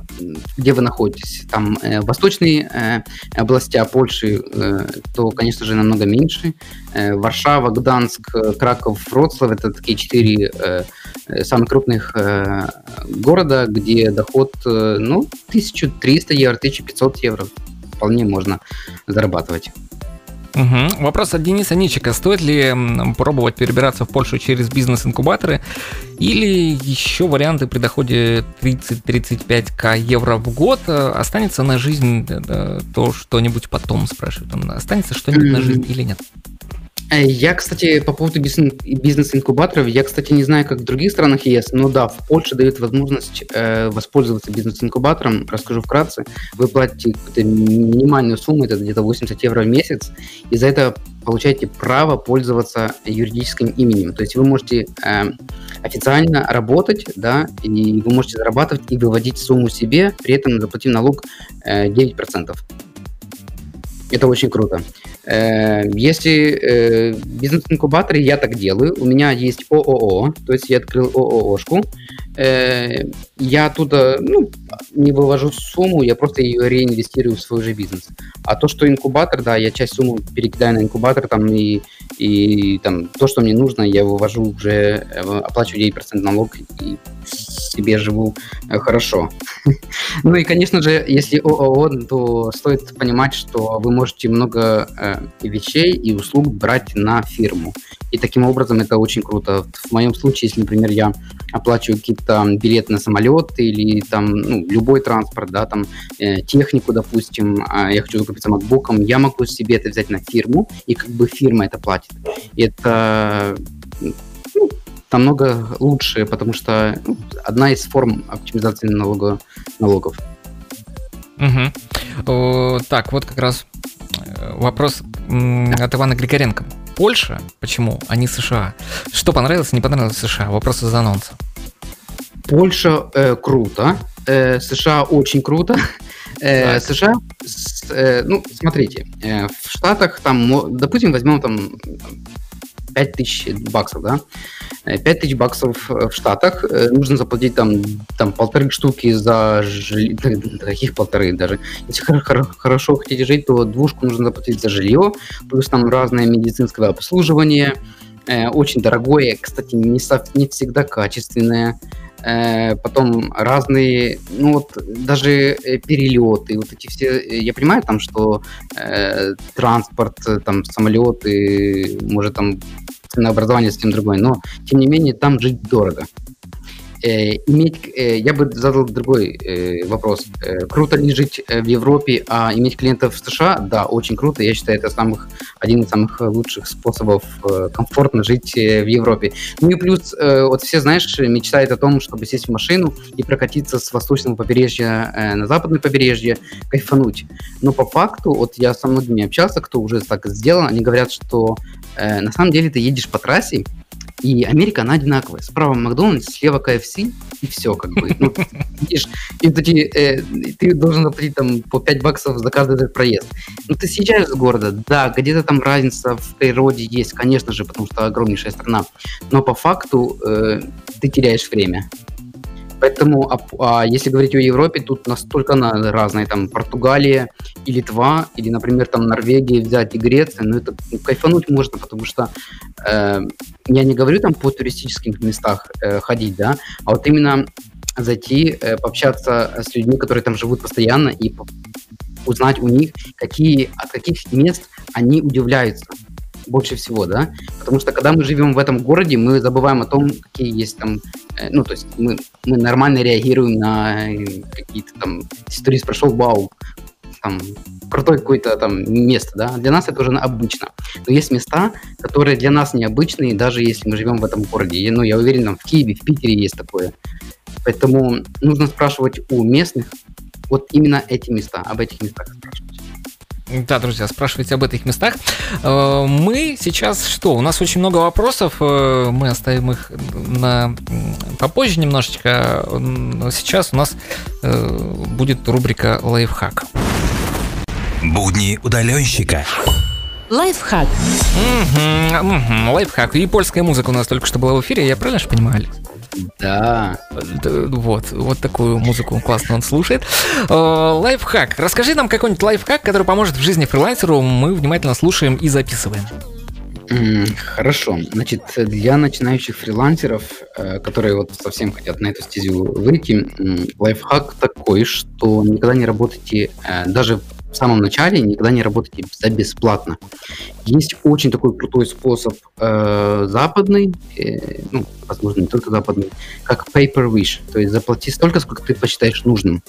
где вы находитесь. Там э, восточные области Польши, э, то, конечно же, намного меньше. Варшава, Гданск, Краков, Вроцлав – это такие четыре самых крупных города, где доход, ну, 1300 евро, 1500 евро вполне можно зарабатывать. Угу. Вопрос от Дениса Ничика. Стоит ли пробовать перебираться в Польшу через бизнес-инкубаторы или еще варианты при доходе 30-35к евро в год э, останется на жизнь э, то что-нибудь потом, спрашивают. Останется что-нибудь на жизнь или нет? Э, я, кстати, по поводу бизнес-инкубаторов, я, кстати, не знаю, как в других странах ЕС, но да, в Польше дают возможность э, воспользоваться бизнес-инкубатором. Расскажу вкратце. Вы платите минимальную сумму, это где-то 80 евро в месяц, и за это получаете право пользоваться юридическим именем. То есть вы можете э, официально работать, да, и вы можете зарабатывать и выводить сумму себе, при этом заплатив налог э, 9%. Это очень круто. Э, если э, бизнес-инкубаторы, я так делаю. У меня есть ООО, то есть я открыл ОООшку. Э, я оттуда ну, не вывожу сумму, я просто ее реинвестирую в свой же бизнес. А то, что инкубатор, да, я часть суммы перекидаю на инкубатор, там, и, и там, то, что мне нужно, я вывожу уже, оплачиваю 9% налог и себе живу хорошо. <laughs> Ну и, конечно же, если ООО, то стоит понимать, что вы можете много вещей и услуг брать на фирму. И таким образом это очень круто. В моем случае, если, например, я оплачиваю какие-то билеты на самолет или там ну, любой транспорт, да, там э, технику, допустим, э, я хочу закупиться макбуком, я могу себе это взять на фирму, и как бы фирма это платит. И это ну, намного лучше, потому что ну, одна из форм оптимизации налога, налогов. Угу. Так, вот как раз э, вопрос от Ивана Григоренко. Польша? Почему, а не США? Что понравилось, не понравилось США? Вопрос из анонса. Польша э, круто, э, США очень круто. <laughs> Э, США, с, э, ну, смотрите, э, в Штатах там, допустим, возьмем там 5000 баксов, да, 5000 э, баксов в Штатах, э, нужно заплатить там, там полторы штуки за жилье, каких <laughs> полторы даже. Если хорошо хотите жить, то двушку нужно заплатить за жилье, плюс там разное медицинское обслуживание, э, очень дорогое, кстати, не, со, не всегда качественное, потом разные, ну вот даже перелеты, вот эти все, я понимаю там, что э, транспорт, там самолеты, может там образование совсем другое, но тем не менее там жить дорого. Э, иметь, э, я бы задал другой э, вопрос. Э, круто ли жить э, в Европе, а иметь клиентов в США? Да, очень круто. Я считаю, это самых, один из самых лучших способов э, комфортно жить э, в Европе. Ну и плюс, э, вот все, знаешь, мечтают о том, чтобы сесть в машину и прокатиться с восточного побережья э, на западное побережье, кайфануть. Но по факту, вот я со многими общался, кто уже так сделал, они говорят, что э, на самом деле ты едешь по трассе, и Америка, она одинаковая. Справа Макдональдс, слева КФС, и все как бы. Ну, видишь, и такие, э, ты должен заплатить там по 5 баксов за каждый этот проезд. Ну, ты съезжаешь из города, да, где-то там разница в природе есть, конечно же, потому что огромнейшая страна. Но по факту э, ты теряешь время. Поэтому, а, а если говорить о Европе, тут настолько на разные, там, Португалия и Литва, или, например, там, Норвегия взять и Греция, ну, это ну, кайфануть можно, потому что э, я не говорю там по туристическим местах э, ходить, да, а вот именно зайти, э, пообщаться с людьми, которые там живут постоянно, и узнать у них, какие, от каких мест они удивляются больше всего, да, потому что когда мы живем в этом городе, мы забываем о том, какие есть там, э, ну, то есть мы, мы нормально реагируем на какие-то там, если турист прошел, вау, там, крутое какое-то там место, да, для нас это уже обычно. Но есть места, которые для нас необычные, даже если мы живем в этом городе. И, ну, я уверен, там в Киеве, в Питере есть такое. Поэтому нужно спрашивать у местных вот именно эти места, об этих местах спрашивать. Да, друзья, спрашивайте об этих местах. Э, мы сейчас что? У нас очень много вопросов. Э, мы оставим их на попозже немножечко. Но сейчас у нас э, будет рубрика лайфхак. Будни удаленщика. Лайфхак. Мгм, мгм, лайфхак. И польская музыка у нас только что была в эфире, я правильно же понимаю, Алекс? Да. Да, Вот, вот такую музыку классно он слушает. Э, Лайфхак. Расскажи нам какой-нибудь лайфхак, который поможет в жизни фрилансеру. Мы внимательно слушаем и записываем. Хорошо. Значит, для начинающих фрилансеров, э, которые вот совсем хотят на эту стезю выйти, лайфхак такой, что никогда не работайте, э, даже в самом начале, никогда не работайте за бесплатно. Есть очень такой крутой способ э, западный, э, ну, возможно, не только западный, как pay per wish, то есть заплати столько, сколько ты посчитаешь нужным.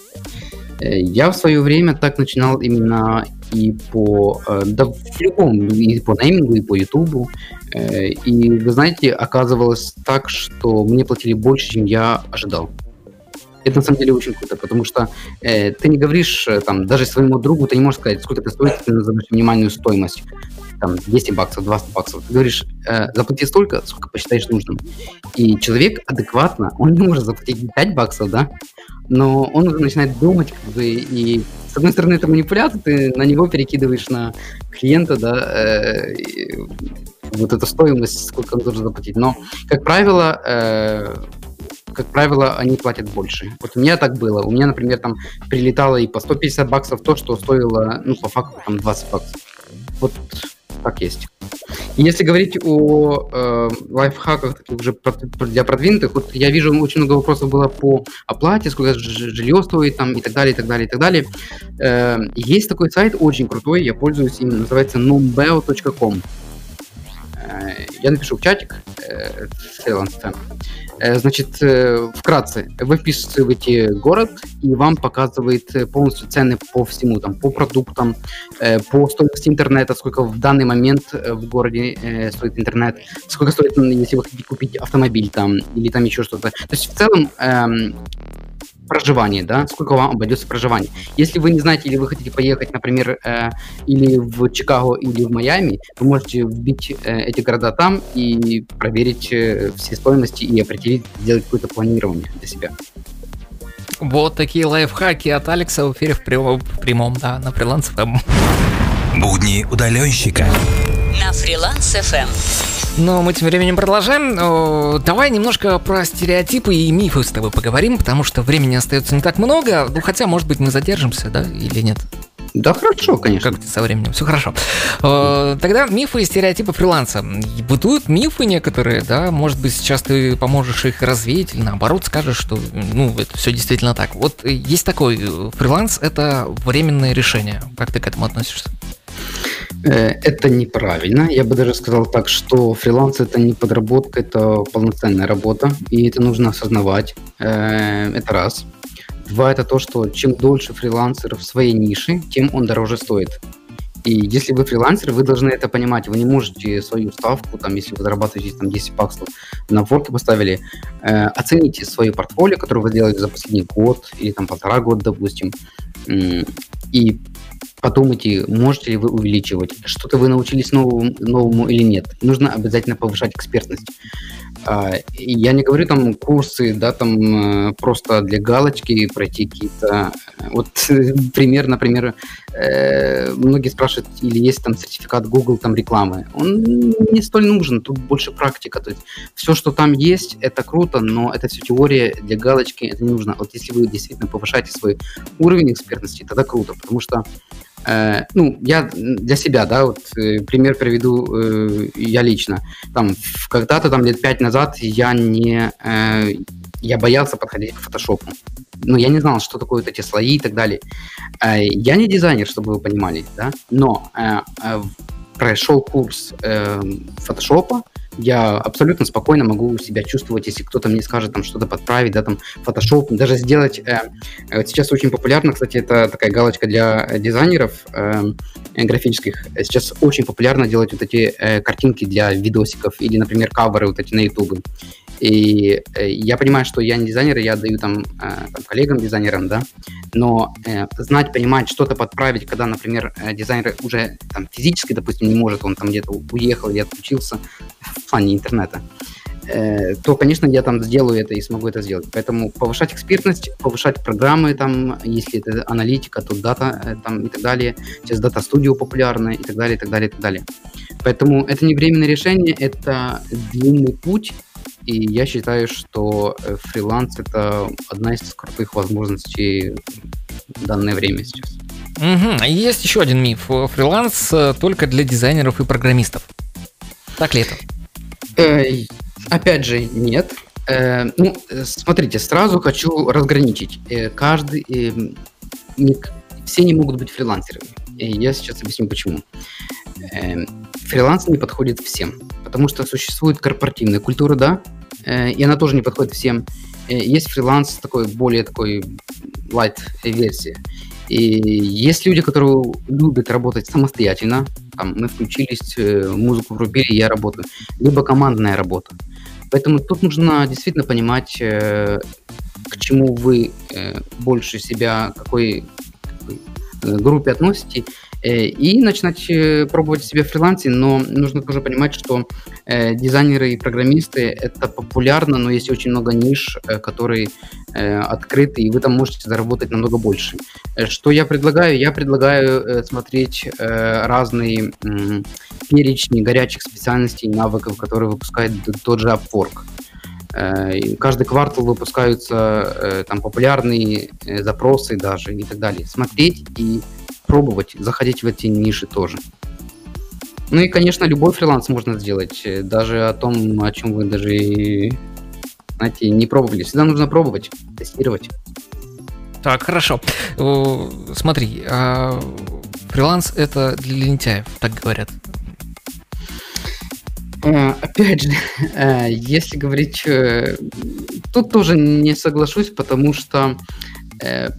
Э, Я в свое время так начинал именно и по, э, да, в любом, и по неймингу, и по ютубу. Э, И вы знаете, оказывалось так, что мне платили больше, чем я ожидал. Это на самом деле очень круто, потому что э, ты не говоришь э, там даже своему другу, ты не можешь сказать, сколько это стоит, ты назовешь минимальную стоимость, там 200 баксов, 20 баксов. Ты говоришь, э, заплати столько, сколько посчитаешь нужным. И человек адекватно, он не может заплатить не 5 баксов, да, но он уже начинает думать, как бы, и с одной стороны, это манипуляция, ты на него перекидываешь на клиента, да, э, вот эту стоимость, сколько он должен заплатить. Но, как правило, э, как правило, они платят больше. Вот у меня так было. У меня, например, там прилетало и по 150 баксов то, что стоило, ну, по факту, там, 20 баксов. Вот так есть. Если говорить о э, лайфхаках таких уже для продвинутых, вот я вижу очень много вопросов было по оплате, сколько жилье стоит там и так далее, и так далее, и так далее. Э, есть такой сайт очень крутой, я пользуюсь им, называется numbeo.com. Э, Я напишу в чатик э, freelance FM. Э, Значит, э, вкратце, вы вписываете город, и вам показывает э, полностью цены по всему, там, по продуктам, э, по стоимости интернета, сколько в данный момент э, в городе э, стоит интернет, сколько стоит, если вы хотите купить автомобиль там, или там еще что-то. То есть в целом эм, проживание, да, сколько вам обойдется проживание. Если вы не знаете, или вы хотите поехать, например, э, или в Чикаго, или в Майами, вы можете вбить э, эти города там и проверить э, все стоимости и определить, сделать какое-то планирование для себя. Вот такие лайфхаки от Алекса в эфире в прямом, в прямом да, на фриланс. Будни удаленщика. На Фриланс ФМ. Но мы тем временем продолжаем. О, Давай немножко про стереотипы и мифы с тобой поговорим, потому что времени остается не так много. Ну, хотя, может быть, мы задержимся, да, или нет? Да, хорошо, конечно. Как со временем? Все хорошо. Тогда мифы и стереотипы фриланса. Бытуют мифы некоторые, да, может быть, сейчас ты поможешь их развеять, или наоборот скажешь, что, ну, это все действительно так. Вот есть такой, э, фриланс — это временное решение. Как ты к этому относишься? Э, Это неправильно. Я бы даже сказал так, что фриланс это не подработка, это полноценная работа, и это нужно осознавать. Э, Это раз. Два это то, что чем дольше фрилансер в своей нише, тем он дороже стоит. И если вы фрилансер, вы должны это понимать. Вы не можете свою ставку, там, если вы зарабатываете там, 10 баксов, на ворке поставили, э, оцените свое портфолио, которое вы сделали за последний год или там полтора года, допустим, и подумайте, можете ли вы увеличивать, что-то вы научились новому, новому или нет. Нужно обязательно повышать экспертность. А, я не говорю там курсы, да, там э, просто для галочки пройти какие-то. э, Вот <laughs> пример, например, э, многие спрашивают, или есть там сертификат Google там рекламы. Он не столь нужен, тут больше практика. То есть все, что там есть, это круто, но это все теория для галочки, это не нужно. Вот если вы действительно повышаете свой уровень экспертности, тогда круто, потому что ну, я для себя, да, вот э, пример приведу э, я лично. Там, когда-то, там, лет пять назад я не... э, я боялся подходить к фотошопу. Ну, я не знал, что такое вот эти слои и так далее. Э, я не дизайнер, чтобы вы понимали, да, но э, э, прошел курс э, фотошопа, я абсолютно спокойно могу себя чувствовать, если кто-то мне скажет там что-то подправить, да, там фотошоп, даже сделать. Э, вот сейчас очень популярно, кстати, это такая галочка для э, дизайнеров э, э, графических. Сейчас очень популярно делать вот эти э, картинки для видосиков или, например, каверы вот эти на YouTube. И э, я понимаю, что я не дизайнер, я даю там, э, там коллегам-дизайнерам, да, но э, знать, понимать, что-то подправить, когда, например, дизайнер уже там физически, допустим, не может, он там где-то уехал или отключился в плане интернета. то, конечно, я там сделаю это и смогу это сделать. Поэтому повышать экспертность, повышать программы, там, если это аналитика, то дата там, и так далее. Сейчас дата студио популярна и так далее, и так далее, и так далее. Поэтому это не временное решение, это длинный путь, и я считаю, что э, фриланс это одна из крутых возможностей в данное время сейчас. Угу. Есть еще один миф. Фриланс э, только для дизайнеров и программистов. Так ли это? Э, опять же, нет. Э, ну, смотрите, сразу хочу разграничить. Э, каждый, э, не, все не могут быть фрилансерами. И я сейчас объясню почему. Э, фриланс не подходит всем, потому что существует корпоративная культура, да, э, и она тоже не подходит всем. Э, есть фриланс такой более такой light версии. И есть люди, которые любят работать самостоятельно. Там, мы включились, э, музыку врубили, я работаю. Либо командная работа. Поэтому тут нужно действительно понимать, к чему вы больше себя, какой группе относите, Э, и начинать э, пробовать себя в фрилансе, но нужно тоже понимать, что э, дизайнеры и программисты это популярно, но есть очень много ниш, которые открыты, и вы там можете заработать намного больше. Что я предлагаю? Я предлагаю смотреть разные перечни горячих специальностей и навыков, которые выпускает тот же Upwork. Каждый квартал выпускаются там популярные запросы даже и так далее. Смотреть и пробовать, заходить в эти ниши тоже. Ну и, конечно, любой фриланс можно сделать, э, даже о том, о чем вы даже, знаете, не пробовали. Всегда нужно пробовать, тестировать. Так, хорошо. Смотри, а фриланс это для лентяев, так говорят. Э, опять же, <laughs> э, если говорить, тут тоже не соглашусь, потому что Э,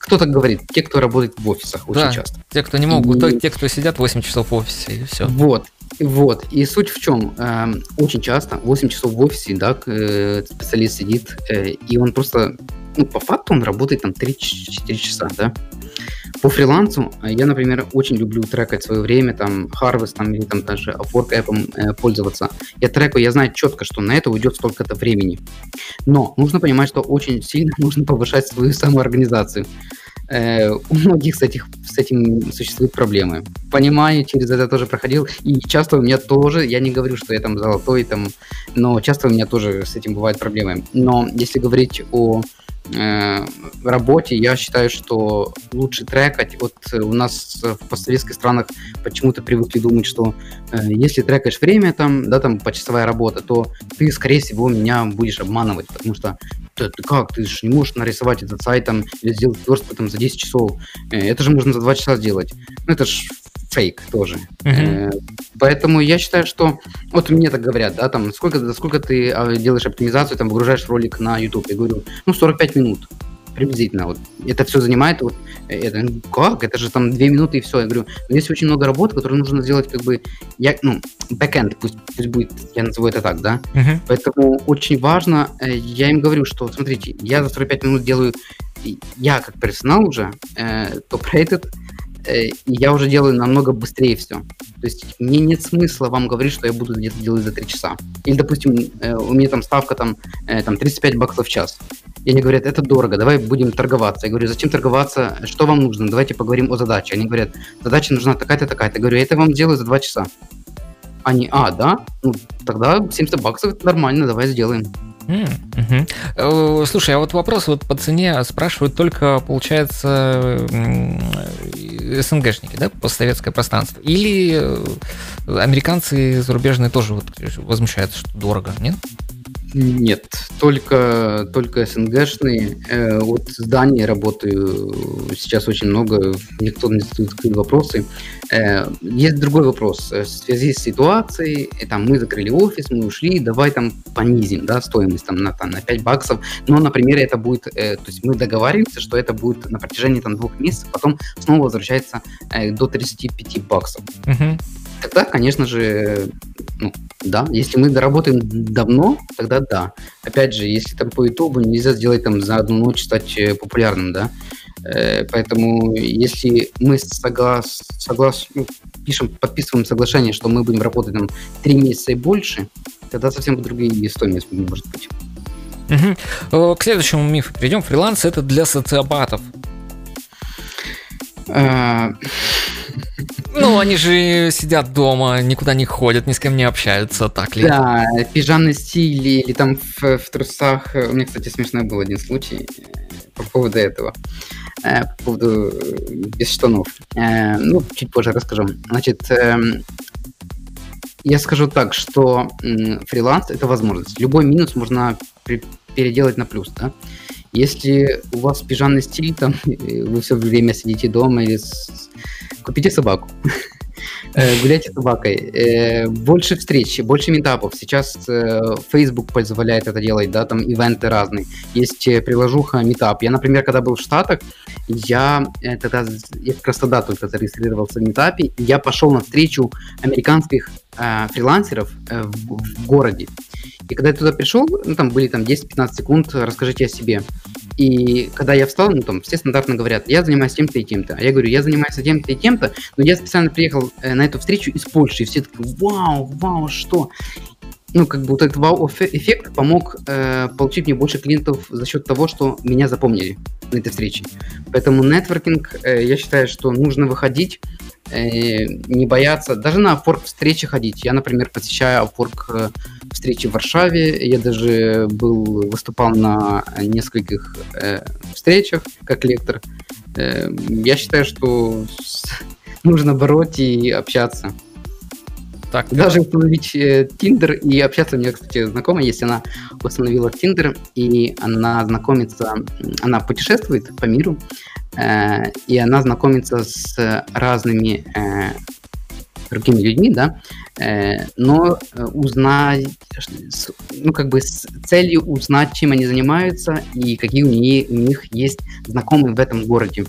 кто так говорит? Те, кто работает в офисах очень да, часто. Те, кто не могут, и... те, кто сидят 8 часов в офисе, и все. Вот. Вот. И суть в чем? Э, очень часто 8 часов в офисе, да, э, специалист сидит, э, и он просто, ну, по факту он работает там 3-4 часа, да. По фрилансу э, я, например, очень люблю трекать свое время, там, Harvest, там, или там даже Upwork App э, пользоваться. Я трекаю, я знаю четко, что на это уйдет столько-то времени. Но нужно понимать, что очень сильно <laughs> нужно повышать свою самоорганизацию. Э, у многих с, этих, с этим существуют проблемы. Понимаю, через это тоже проходил. И часто у меня тоже, я не говорю, что я там золотой, там, но часто у меня тоже с этим бывают проблемы. Но если говорить о работе я считаю, что лучше трекать. Вот у нас в постсоветских странах почему-то привыкли думать, что э, если трекаешь время, там, да, там, почасовая работа, то ты, скорее всего, меня будешь обманывать, потому что ты, ты как, ты же не можешь нарисовать этот сайт там, или сделать верстку там за 10 часов. Э, это же можно за 2 часа сделать. Ну, это же фейк тоже. Uh-huh. Поэтому я считаю, что вот мне так говорят, да, там, сколько, сколько ты а, делаешь оптимизацию, там, выгружаешь ролик на YouTube. Я говорю, ну, 45 минут приблизительно. Вот. Это все занимает, вот, это, ну, как? Это же там 2 минуты и все. Я говорю, но есть очень много работы, которые нужно сделать, как бы, я, ну, бэкэнд, пусть, пусть будет, я назову это так, да. Uh-huh. Поэтому очень важно, э, я им говорю, что, смотрите, я за 45 минут делаю, я как персонал уже, э, топ-рейтед, Э, я уже делаю намного быстрее все. То есть мне нет смысла вам говорить, что я буду где-то делать за 3 часа. Или, допустим, э, у меня там ставка там, э, там 35 баксов в час. И они говорят, это дорого, давай будем торговаться. Я говорю, зачем торговаться, что вам нужно, давайте поговорим о задаче. Они говорят, задача нужна такая-то, такая-то. Я говорю, я это вам делаю за 2 часа. Они, а, да? Ну, тогда 70 баксов нормально, давай сделаем. Mm-hmm. Слушай, а вот вопрос вот по цене спрашивают только, получается, СНГшники, да, постсоветское пространство? Или э, американцы зарубежные тоже вот возмущаются, что дорого, нет? Нет, только, только СНГшные. Э, вот в Дании работаю сейчас очень много, никто не задает такие вопросы. Э, есть другой вопрос. В связи с ситуацией, там, мы закрыли офис, мы ушли, давай там понизим да, стоимость там, на, там, на 5 баксов. Но, например, это будет, э, то есть мы договариваемся, что это будет на протяжении там, двух месяцев, потом снова возвращается э, до 35 баксов. Uh-huh. Тогда, конечно же, ну, да, если мы доработаем давно, тогда да. Опять же, если там по Ютубу нельзя сделать там за одну ночь стать э, популярным, да. Э, поэтому если мы соглас, соглас, ну, пишем, подписываем соглашение, что мы будем работать там три месяца и больше, Тогда совсем другие стоимость может быть. Угу. К следующему мифу перейдем. Фриланс это для социопатов. Ну, они же сидят дома, никуда не ходят, ни с кем не общаются, так ли? Да, пижамный стиль или там в, в трусах. У меня, кстати, смешной был один случай э, по поводу этого. Э, по поводу э, без штанов. Ну, чуть позже расскажу. Значит, эм, я скажу так, что фриланс – это возможность. Любой минус можно переделать на плюс, да? Если у вас пижамный стиль, там, <laughs> вы все время сидите дома или с... купите собаку. <laughs> Э, гуляйте с собакой. Э, больше встреч, больше метапов. Сейчас э, Facebook позволяет это делать, да, там ивенты разные. Есть приложуха Meetup. Я, например, когда был в Штатах, я тогда, я раз тогда только зарегистрировался в Meetup, я пошел на встречу американских фрилансеров в, в городе. И когда я туда пришел, ну, там были там 10-15 секунд, расскажите о себе. И когда я встал, ну, там, все стандартно говорят, я занимаюсь тем-то и тем-то. А я говорю, я занимаюсь тем-то и тем-то, но я специально приехал э, на эту встречу из Польши, и все такие, вау, вау, что? Ну, как бы вот этот вау-эффект помог э, получить мне больше клиентов за счет того, что меня запомнили на этой встрече. Поэтому нетворкинг, э, я считаю, что нужно выходить, э, не бояться, даже на Upwork встречи ходить. Я, например, посещаю Upwork э, встречи в Варшаве. Я даже был, выступал на нескольких э, встречах как лектор. Э, я считаю, что <laughs> нужно бороть и общаться. Так, Даже установить э, Tinder и общаться. У меня, кстати, знакомая есть, она установила Tinder, и она знакомится, она путешествует по миру, э, и она знакомится с разными э, другими людьми, да, э, но э, узнать, ну, как бы с целью узнать, чем они занимаются и какие у них, у них есть знакомые в этом городе.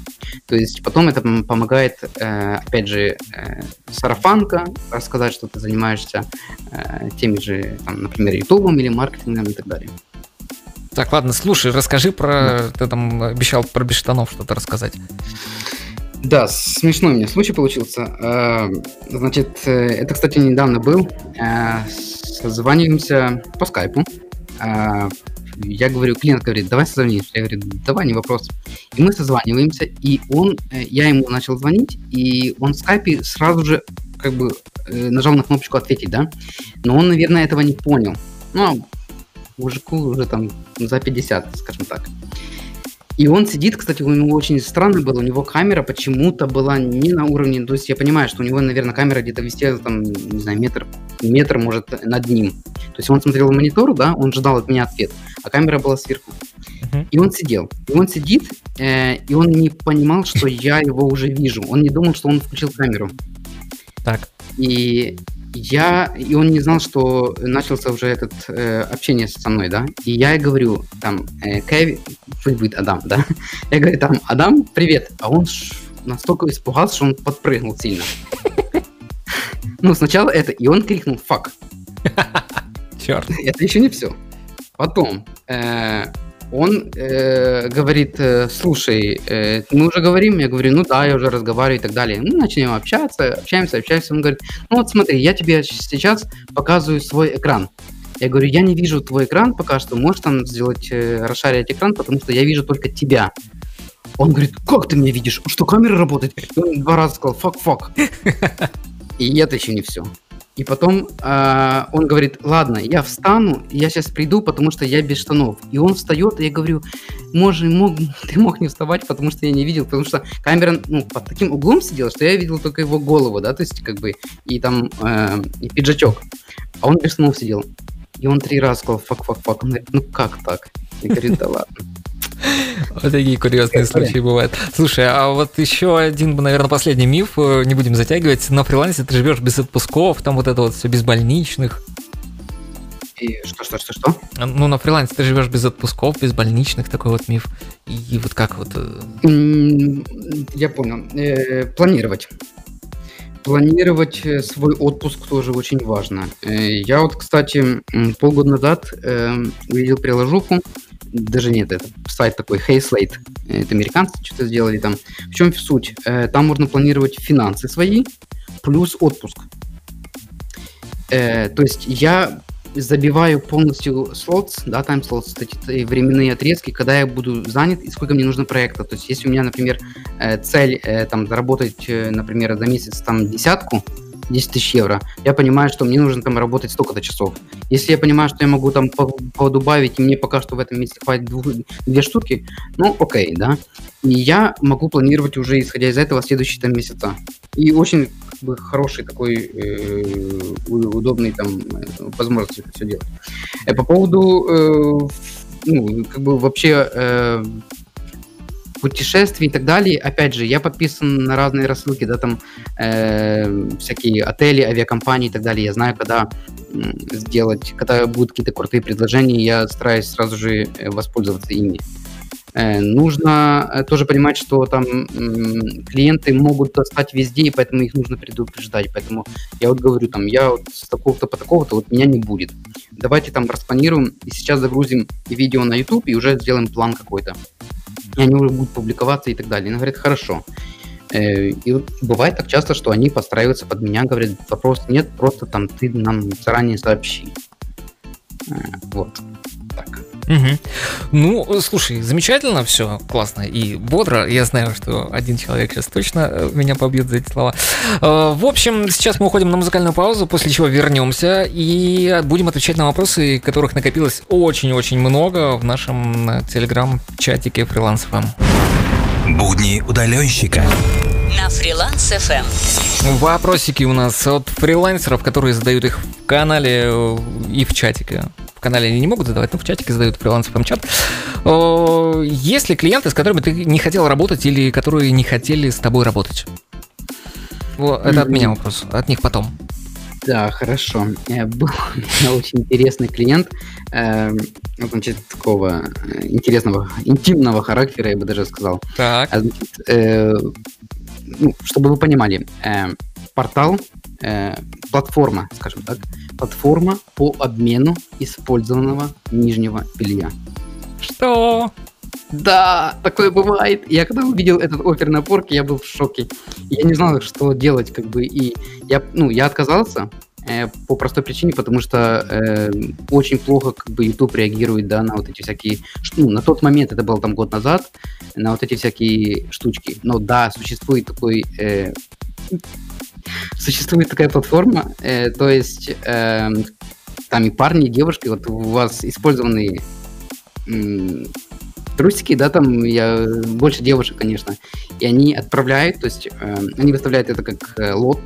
То есть потом это помогает, э, опять же, сарафанка, рассказать, что ты занимаешься теми же, там, например, ютубом или маркетингом и так далее. Так, ладно, слушай, расскажи про... Да. Ты там обещал про без штанов что-то рассказать. Да, смешной у меня случай получился. Э, значит, э, это, кстати, недавно был. Э, созваниваемся по скайпу. Я говорю, клиент говорит, давай созвонимся. Я говорю, давай, не вопрос. И мы созваниваемся, и он, я ему начал звонить, и он в скайпе сразу же как бы нажал на кнопочку ответить, да? Но он, наверное, этого не понял. Ну, мужику уже там за 50, скажем так. И он сидит, кстати, у него очень странно было, у него камера почему-то была не на уровне, то есть я понимаю, что у него, наверное, камера где-то везде, там, не знаю, метр, метр, может, над ним. То есть он смотрел в монитор, да, он ждал от меня ответ, а камера была сверху. Uh-huh. И он сидел. И он сидит, э, и он не понимал, что я его уже вижу. Он не думал, что он включил камеру. Так. И я, и он не знал, что начался уже этот э, общение со мной, да, и я говорю, там, э, Кевин, пусть будет Адам, да, <laughs> я говорю, там, Адам, привет, а он настолько испугался, что он подпрыгнул сильно. <laughs> Ну, сначала это, и он крикнул «фак». <laughs> Черт. Это еще не все. Потом, э, он э, говорит, э, слушай, э, мы уже говорим, я говорю, ну да, я уже разговариваю и так далее. Ну, начнем общаться, общаемся, общаемся. Он говорит, ну вот смотри, я тебе сейчас показываю свой экран. Я говорю, я не вижу твой экран пока что, можешь там сделать, э, расшарить экран, потому что я вижу только тебя. Он говорит, как ты меня видишь? Что, камера работает? он два раза сказал, fuck-fuck. <laughs> И это еще не все. И потом э, он говорит, ладно, я встану, я сейчас приду, потому что я без штанов. И он встает, и я говорю, может, мог, ты мог не вставать, потому что я не видел, потому что камера ну, под таким углом сидела, что я видел только его голову, да, то есть как бы и там э, и пиджачок. А он без штанов сидел. И он три раза сказал, fuck, fuck, fuck. Он говорит, ну как так? Я говорю, да ладно. Вот такие курьезные случаи бывают. Слушай, а вот еще один, наверное, последний миф, э, не будем затягивать. На фрилансе ты живешь без отпусков, там вот это вот все без больничных. И что, что, что, что? Ну, на фрилансе ты живешь без отпусков, без больничных, такой вот миф. И вот как вот... Э, я понял. Э, планировать. Планировать свой отпуск тоже очень важно. Я вот, кстати, полгода назад увидел приложуху, даже нет, это сайт такой Hey Slate, это американцы что-то сделали там. В чем суть? Э, там можно планировать финансы свои плюс отпуск. Э, то есть я забиваю полностью слот, да, тайм слот, эти временные отрезки, когда я буду занят и сколько мне нужно проекта. То есть, если у меня, например, э, цель там заработать, например, за месяц там десятку, 10 тысяч евро, я понимаю, что мне нужно там работать столько-то часов. Если я понимаю, что я могу там подубавить, и мне пока что в этом месяце хватит двух, две штуки, ну, окей, да. И я могу планировать уже, исходя из этого, следующие там месяца. И очень как бы, хороший такой э, удобный там возможность это все делать. Э, по поводу, э, ну, как бы вообще э, путешествий и так далее. Опять же, я подписан на разные рассылки, да, там э, всякие отели, авиакомпании и так далее. Я знаю, когда сделать, когда будут какие-то крутые предложения, я стараюсь сразу же э, воспользоваться ими. Э, нужно э, тоже понимать, что там клиенты могут достать везде, и поэтому их нужно предупреждать. Поэтому я вот говорю, там, я вот с такого-то по такого-то, вот меня не будет. Давайте там распланируем, и сейчас загрузим видео на YouTube, и уже сделаем план какой-то они уже будут публиковаться и так далее. И она говорит, хорошо. Э, и бывает так часто, что они подстраиваются под меня, говорят, вопрос нет, просто там ты нам заранее сообщи. Э, вот. Угу. Ну, слушай, замечательно все, классно и бодро. Я знаю, что один человек сейчас точно э, меня побьет за эти слова. В общем, сейчас мы уходим на музыкальную паузу, после чего вернемся и будем отвечать на вопросы, которых накопилось очень-очень много в нашем телеграм-чатике фрилансов. Будни удаленщика. На фриланс FM. Вопросики у нас от фрилансеров, которые задают их в канале э, и в чатике. Канале они не могут задавать, но в чатике задают фрилансов чат. Есть ли клиенты, с которыми ты не хотел работать или которые не хотели с тобой работать? Вот, это от меня вопрос, от них потом. Да, хорошо. Э, был <laughs> у меня очень интересный клиент, э, значит, такого э, интересного, интимного характера, я бы даже сказал. Так. А, значит, ну, чтобы вы понимали, портал, э, платформа, скажем так, платформа по обмену использованного нижнего белья. Что? Да, такое бывает. Я когда увидел этот офер на порке, я был в шоке. Я не знал, что делать, как бы, и я, ну, я отказался э, по простой причине, потому что э, очень плохо, как бы, YouTube реагирует, да, на вот эти всякие, ну, на тот момент, это было там год назад, на вот эти всякие штучки. Но да, существует такой э, существует такая платформа, э, то есть э, там и парни, и девушки, вот у вас использованные трусики, да, там я больше девушек, конечно, и они отправляют, то есть э, они выставляют это как э, лот,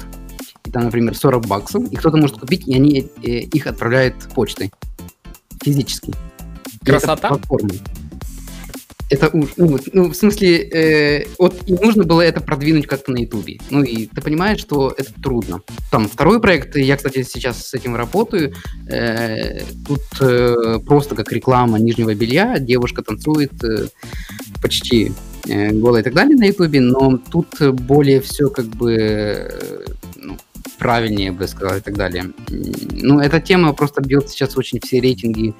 и там, например, 40 баксов, и кто-то может купить, и они э, их отправляют почтой физически. Красота. Это уж, ну, ну, в смысле, э, вот нужно было это продвинуть как-то на Ютубе. Ну и ты понимаешь, что это трудно. Там второй проект, я, кстати, сейчас с этим работаю. Э, тут э, просто как реклама нижнего белья, девушка танцует э, почти э, голая и так далее на Ютубе, но тут более все как бы э, правильнее, бы сказал, и так далее. Ну, эта тема просто бьет сейчас очень все рейтинги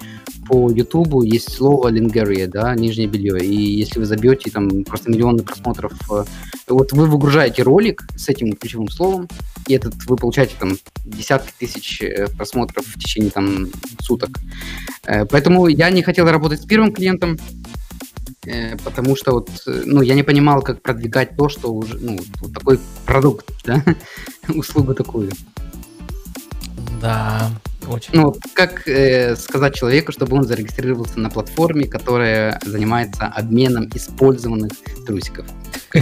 по Ютубу есть слово лингерия, да, нижнее белье. И если вы забьете там просто миллионы просмотров, э, вот вы выгружаете ролик с этим ключевым словом, и этот вы получаете там десятки тысяч э, просмотров в течение там суток. Э, поэтому я не хотел работать с первым клиентом, потому что вот, ну, я не понимал, как продвигать то, что уже, ну, вот такой продукт, <laughs> да, услугу такую. Да, очень. Ну, как э, сказать человеку, чтобы он зарегистрировался на платформе, которая занимается обменом использованных трусиков? <laughs>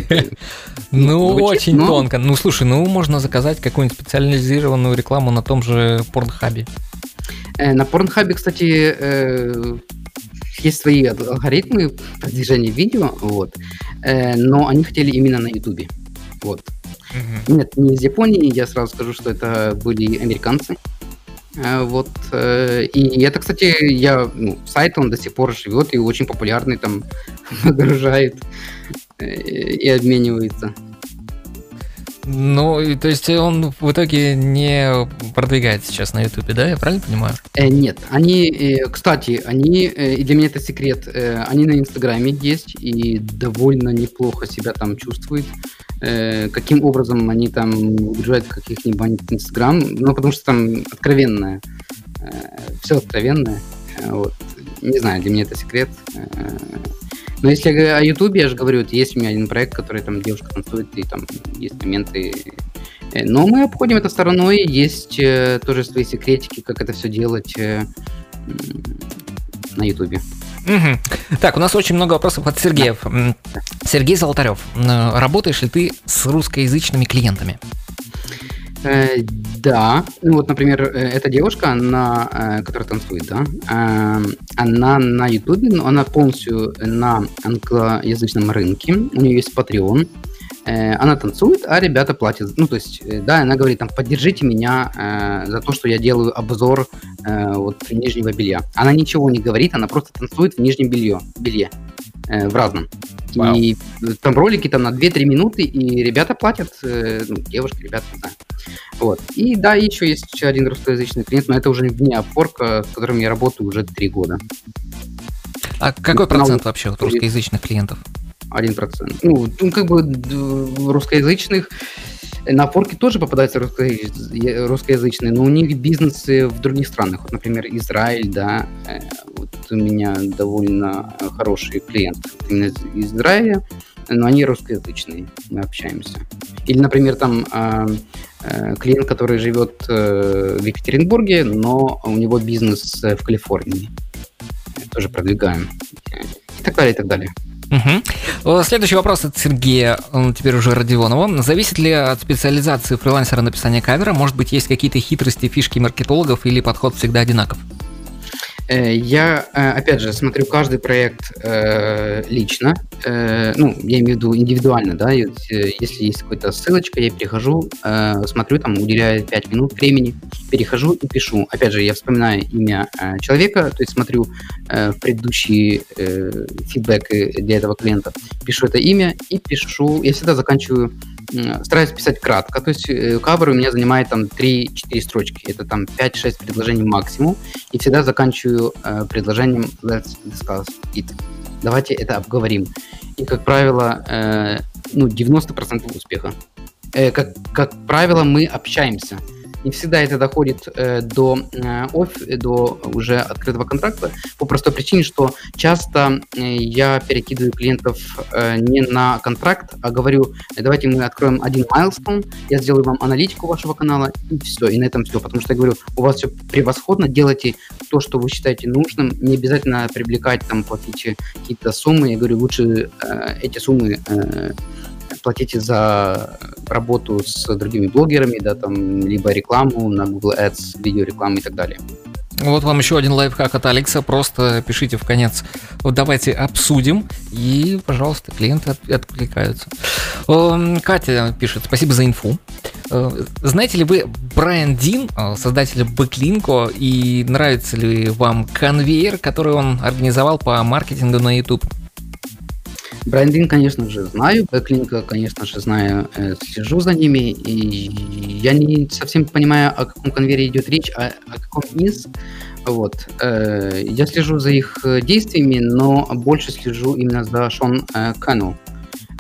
Ну, очень тонко. Ну, слушай, ну, можно заказать какую-нибудь специализированную рекламу на том же Порнхабе. Э, на Порнхабе, кстати, э, есть свои алгоритмы продвижения видео, вот, э, но они хотели именно на Ютубе, вот. Нет, не из Японии, я сразу скажу, что это были американцы, Э, вот. Э, и это, кстати, я, ну, сайт, он до сих пор живет и очень популярный, там <laughs> нагружает э, и обменивается. Ну, то есть он в итоге не продвигает сейчас на Ютубе, да? Я правильно понимаю? Э, нет, они, э, кстати, они, э, и для меня это секрет, э, они на Инстаграме есть и довольно неплохо себя там чувствуют. Э, каким образом они там выгружают каких-нибудь Инстаграм, ну, потому что там откровенная все откровенно. Вот. Не знаю, для меня это секрет. Но если о Ютубе, я же говорю, вот есть у меня один проект, который там девушка танцует, и там есть моменты. Но мы обходим это стороной, есть тоже свои секретики, как это все делать на Ютубе. Угу. Так, у нас очень много вопросов от Сергеев. Да. Сергей Золотарев, работаешь ли ты с русскоязычными клиентами? Э, да, ну вот, например, э, эта девушка, она, э, которая танцует, да, э, она на Ютубе, она полностью на англоязычном рынке, у нее есть Patreon, она танцует, а ребята платят. Ну, то есть, э, да, она говорит, там, поддержите меня э, за то, что я делаю обзор э, вот нижнего белья. Она ничего не говорит, она просто танцует в нижнем белье, белье э, в разном. Вау. И там ролики там на 2-3 минуты, и ребята платят, э, ну, девушки, ребята, не знаю. Вот. И да, еще есть еще один русскоязычный клиент, но это уже не Upwork, с которым я работаю уже 3 года. А какой процент вообще от русскоязычных клиентов? Один процент. Ну, ну, как бы русскоязычных на Upwork тоже попадаются русскоязычные, но у них бизнесы в других странах. Вот, например, Израиль, да, э, вот у меня довольно хороший клиент именно из Израиля, но они русскоязычные, мы общаемся. Или, например, там э, э, клиент, который живет в Екатеринбурге, но у него бизнес в Калифорнии. Тоже продвигаем. И так далее, и так далее. Угу. Следующий вопрос от Сергея, он теперь уже Родионова. Зависит ли от специализации фрилансера написания кавера? Может быть, есть какие-то хитрости, фишки маркетологов или подход всегда одинаков? Э, я, э, опять же, смотрю каждый проект э, лично, ну, я имею в виду индивидуально, да, если есть какая-то ссылочка, я перехожу, смотрю, там, уделяю 5 минут времени, перехожу и пишу. Опять же, я вспоминаю имя человека, то есть смотрю предыдущие фидбэки для этого клиента, пишу это имя и пишу, я всегда заканчиваю стараюсь писать кратко, то есть кавер у меня занимает там 3-4 строчки, это там 5-6 предложений максимум, и всегда заканчиваю э, предложением let's discuss it. Давайте это обговорим. И, как правило, э, ну, 90% успеха. Э, как, как правило, мы общаемся. Не всегда это доходит э, до, э, оф, до уже открытого контракта по простой причине, что часто э, я перекидываю клиентов э, не на контракт, а говорю, давайте мы откроем один milestone, я сделаю вам аналитику вашего канала, и все, и на этом все. Потому что я говорю, у вас все превосходно, делайте то, что вы считаете нужным, не обязательно привлекать, там, платить какие-то суммы. Я говорю, лучше э, эти суммы э, платите за работу с другими блогерами, да, там, либо рекламу на Google Ads, видеорекламу и так далее. Вот вам еще один лайфхак от Алекса. Просто пишите в конец. Вот давайте обсудим. И, пожалуйста, клиенты от, откликаются. Катя пишет. Спасибо за инфу. Э, знаете ли вы Брайан Дин, э, создателя Backlinko, и нравится ли вам конвейер, который он организовал по маркетингу на YouTube? Брайан Дин, конечно же, знаю, Backlinko, конечно же, знаю, э, слежу за ними, и я не совсем понимаю, о каком конвейере идет речь, а о каком из. Вот. Э, я слежу за их э, действиями, но больше слежу именно за Шон Кану.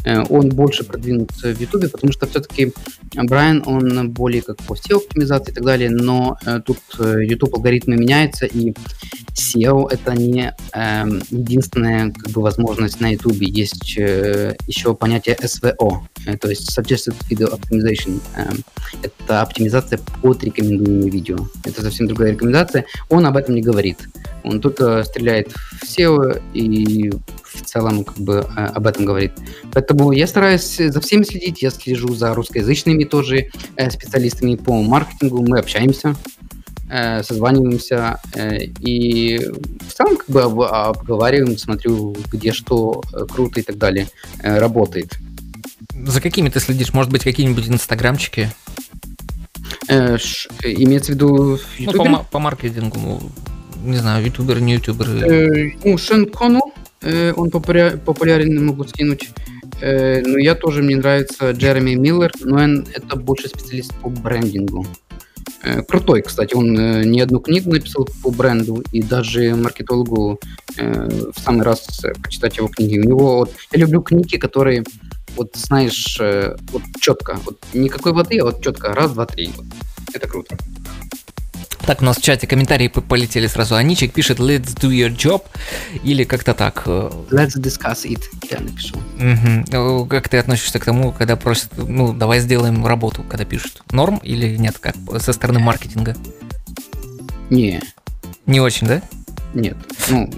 Э, он больше продвинут в Ютубе, потому что все-таки Брайан, он более как по SEO-оптимизации и так далее, но э, тут YouTube э, алгоритмы меняются, и SEO это не э, единственная как бы, возможность на YouTube. Есть э, еще понятие SVO, э, то есть Suggested Video Optimization. Э, это оптимизация под рекомендуемые видео. Это совсем другая рекомендация. Он об этом не говорит. Он только стреляет в SEO и в целом как бы э, об этом говорит. Поэтому я стараюсь за всеми следить, я слежу за русскоязычными тоже э, специалистами по маркетингу, мы общаемся, э, созваниваемся и в целом как бы обговариваем, смотрю, где что круто и так далее работает. За какими ты следишь? Может быть, какие-нибудь инстаграмчики? Э, ш, имеется в виду Ну, по, по маркетингу, не знаю, ютубер, не ютубер. Э, ну, Шен Кону, э, он популярен, могу скинуть. Э, но я тоже, мне нравится Джереми Миллер, но он это больше специалист по брендингу. Э, крутой, кстати, он э, не одну книгу написал по бренду, и даже маркетологу э, в самый раз почитать его книги. У него вот, я люблю книги, которые вот знаешь, э, вот четко, вот никакой воды, а вот четко, раз, два, три. Вот. Это круто. Так, у нас в чате комментарии полетели сразу. Аничек пишет «Let's do your job» или как-то так. Let's discuss it, я напишу. Угу. Как ты относишься к тому, когда просят, ну, давай сделаем работу, когда пишут? Норм или нет, как со стороны маркетинга? Не. Не очень, да? Нет. Ну...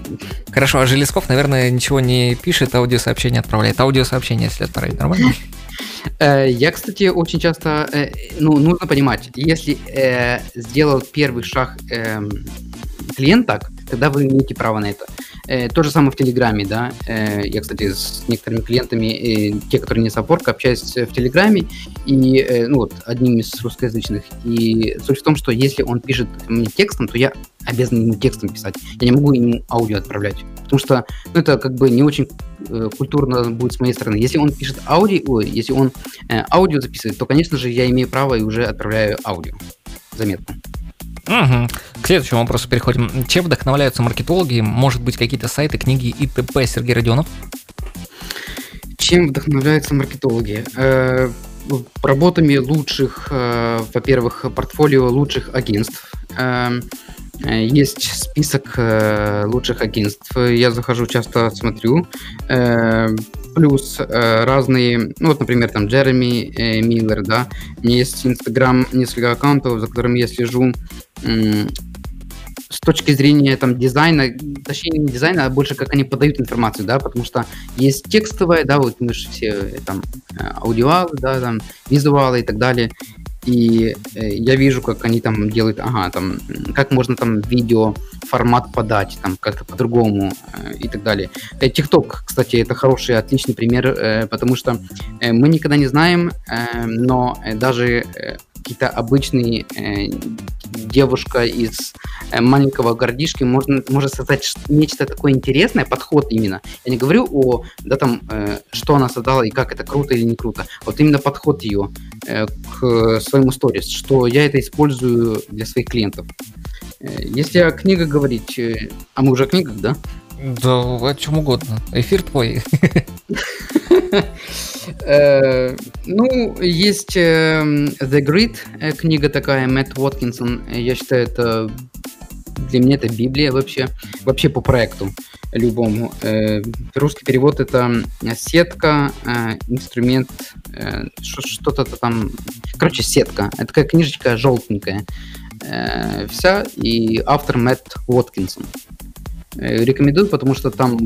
Хорошо, а Железков, наверное, ничего не пишет, аудиосообщение отправляет. Аудиосообщение, если отправить, нормально? Э, я, кстати, очень часто, э, ну, нужно понимать, если э, сделал первый шаг эм, клиент так, тогда вы имеете право на это. Э, то же самое в Телеграме, да. Э, я, кстати, с некоторыми клиентами, э, те, которые не с Upwork, общаюсь в Телеграме, и, э, ну, вот, одним из русскоязычных. И суть в том, что если он пишет мне текстом, то я обязан ему текстом писать. Я не могу ему аудио отправлять. Потому что ну, это как бы не очень э, культурно будет с моей стороны. Если он пишет аудио, если он э, аудио записывает, то, конечно же, я имею право и уже отправляю аудио. Заметно. Угу. К следующему вопросу переходим. Чем вдохновляются маркетологи? Может быть, какие-то сайты, книги и т.п. Сергей Родионов? Чем вдохновляются маркетологи? Э, работами лучших, э, во-первых, портфолио лучших агентств. Э, есть список э, лучших агентств. Я захожу, часто смотрю. Э, плюс разные, ну вот, например, там Джереми Миллер, да. У меня есть Инстаграм, несколько аккаунтов, за которыми я слежу с точки зрения там дизайна, точнее не дизайна, а больше как они подают информацию, да, потому что есть текстовая, да, вот мы же все там аудиалы, да, там визуалы и так далее, и э, я вижу, как они там делают, ага, там, как можно там видео формат подать, там, как-то по-другому э, и так далее. ТикТок, кстати, это хороший, отличный пример, э, потому что э, мы никогда не знаем, э, но даже э, какие-то обычные э, девушка из э, маленького городишки можно, может создать нечто такое интересное, подход именно. Я не говорю о, да, там, э, что она создала и как это круто или не круто. Вот именно подход ее э, к своему сторис, что я это использую для своих клиентов. Э, если о книгах говорить, э, а мы уже о книгах, да? Да, о чем угодно. Эфир твой. <laughs> Э, ну, есть эм, The Grid, э, книга такая, Мэтт Уоткинсон. Я считаю, это для меня это Библия вообще, вообще по проекту любому. Э, русский перевод это сетка, инструмент, что-то там, короче, сетка. Это такая книжечка желтенькая вся, и автор Мэтт Уоткинсон. Э, рекомендую, потому что там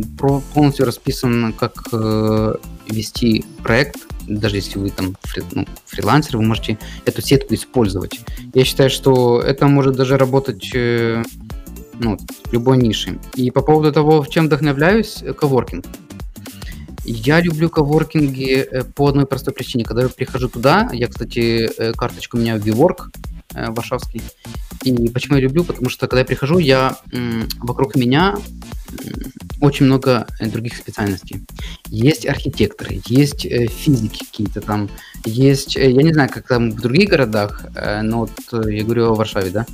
полностью расписано, как э, вести проект. Даже если вы там фри, ну, фрилансер, вы можете эту сетку использовать. Я считаю, что это может даже работать э, ну, в любой нише. И по поводу того, в чем вдохновляюсь, э, коворкинг. Я люблю коворкинги э, по одной простой причине. Когда я прихожу туда, я, кстати, карточка у меня в WeWork, варшавский, и почему я люблю? Потому что когда я прихожу, я вокруг меня очень много э, других специальностей. Есть архитекторы, есть э, физики какие-то там, есть, э, я не знаю, как там в других городах, но вот я говорю о Варшаве, да.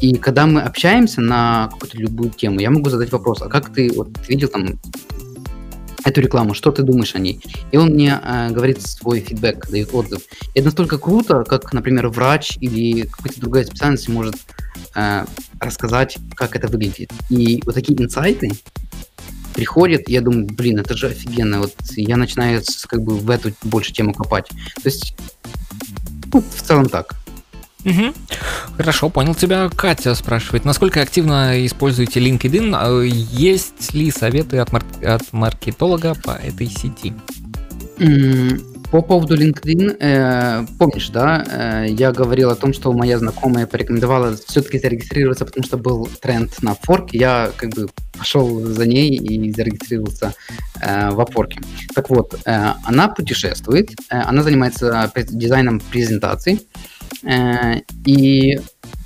И когда мы общаемся на какую-то любую тему, я могу задать вопрос, а как ты вот видел там эту рекламу, что ты думаешь о ней. И он мне э, говорит свой фидбэк, дает отзыв. И это настолько круто, как, например, врач или какая-то другая специальность может э, рассказать, как это выглядит. И вот такие инсайты приходят, я думаю, блин, это же офигенно. Вот я начинаю как бы в эту больше тему копать. То есть, ну, в целом так. Угу. Хорошо, понял тебя. Катя спрашивает, насколько активно используете LinkedIn? А, есть ли советы от, мар- от маркетолога по этой сети? По поводу LinkedIn, э, помнишь, да, э, я говорил о том, что моя знакомая порекомендовала все-таки зарегистрироваться, потому что был тренд на форк. Я как бы пошел за ней и зарегистрировался э, в Upwork. Так вот, э, она путешествует, э, она занимается дизайном презентаций, Э, и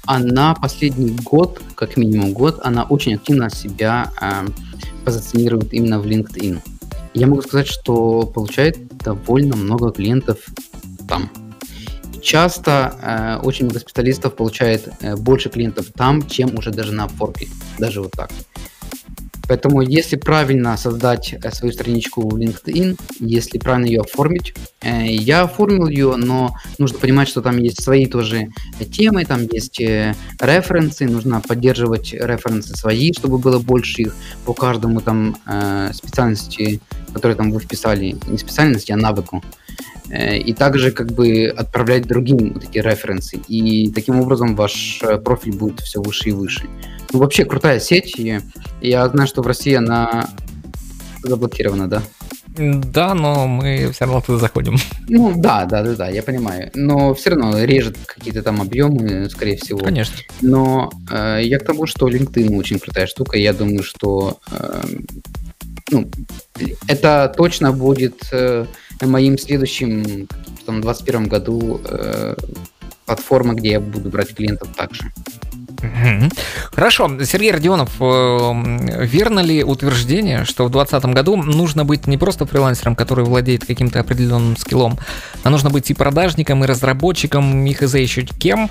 она последний год, как минимум год, она очень активно себя э, позиционирует именно в LinkedIn. Я могу сказать, что получает довольно много клиентов там. Часто э, очень много специалистов получает э, больше клиентов там, чем уже даже на Upwork. Даже вот так. Поэтому, если правильно создать э, свою страничку в LinkedIn, если правильно ее оформить, э, я оформил ее, но нужно понимать, что там есть свои тоже темы, там есть э, референсы, нужно поддерживать референсы свои, чтобы было больше их по каждому там специальности, которые там вы вписали, не специальности, а навыку. И также как бы отправлять другим вот эти референсы. И таким образом ваш профиль будет все выше и выше. Ну, вообще крутая сеть. Я знаю, что в России она заблокирована, да? Да, но мы все равно туда заходим. Ну да, да, да, да, я понимаю. Но все равно режет какие-то там объемы, скорее всего. Конечно. Но э, я к тому, что LinkedIn очень крутая штука. Я думаю, что э, ну, это точно будет э, моим следующим, там, 21 году э, платформа, где я буду брать клиентов также. Хорошо. Сергей Родионов, э, верно ли утверждение, что в 2020 году нужно быть не просто фрилансером, который владеет каким-то определенным скиллом, а нужно быть и продажником, и разработчиком, и хз еще кем, э,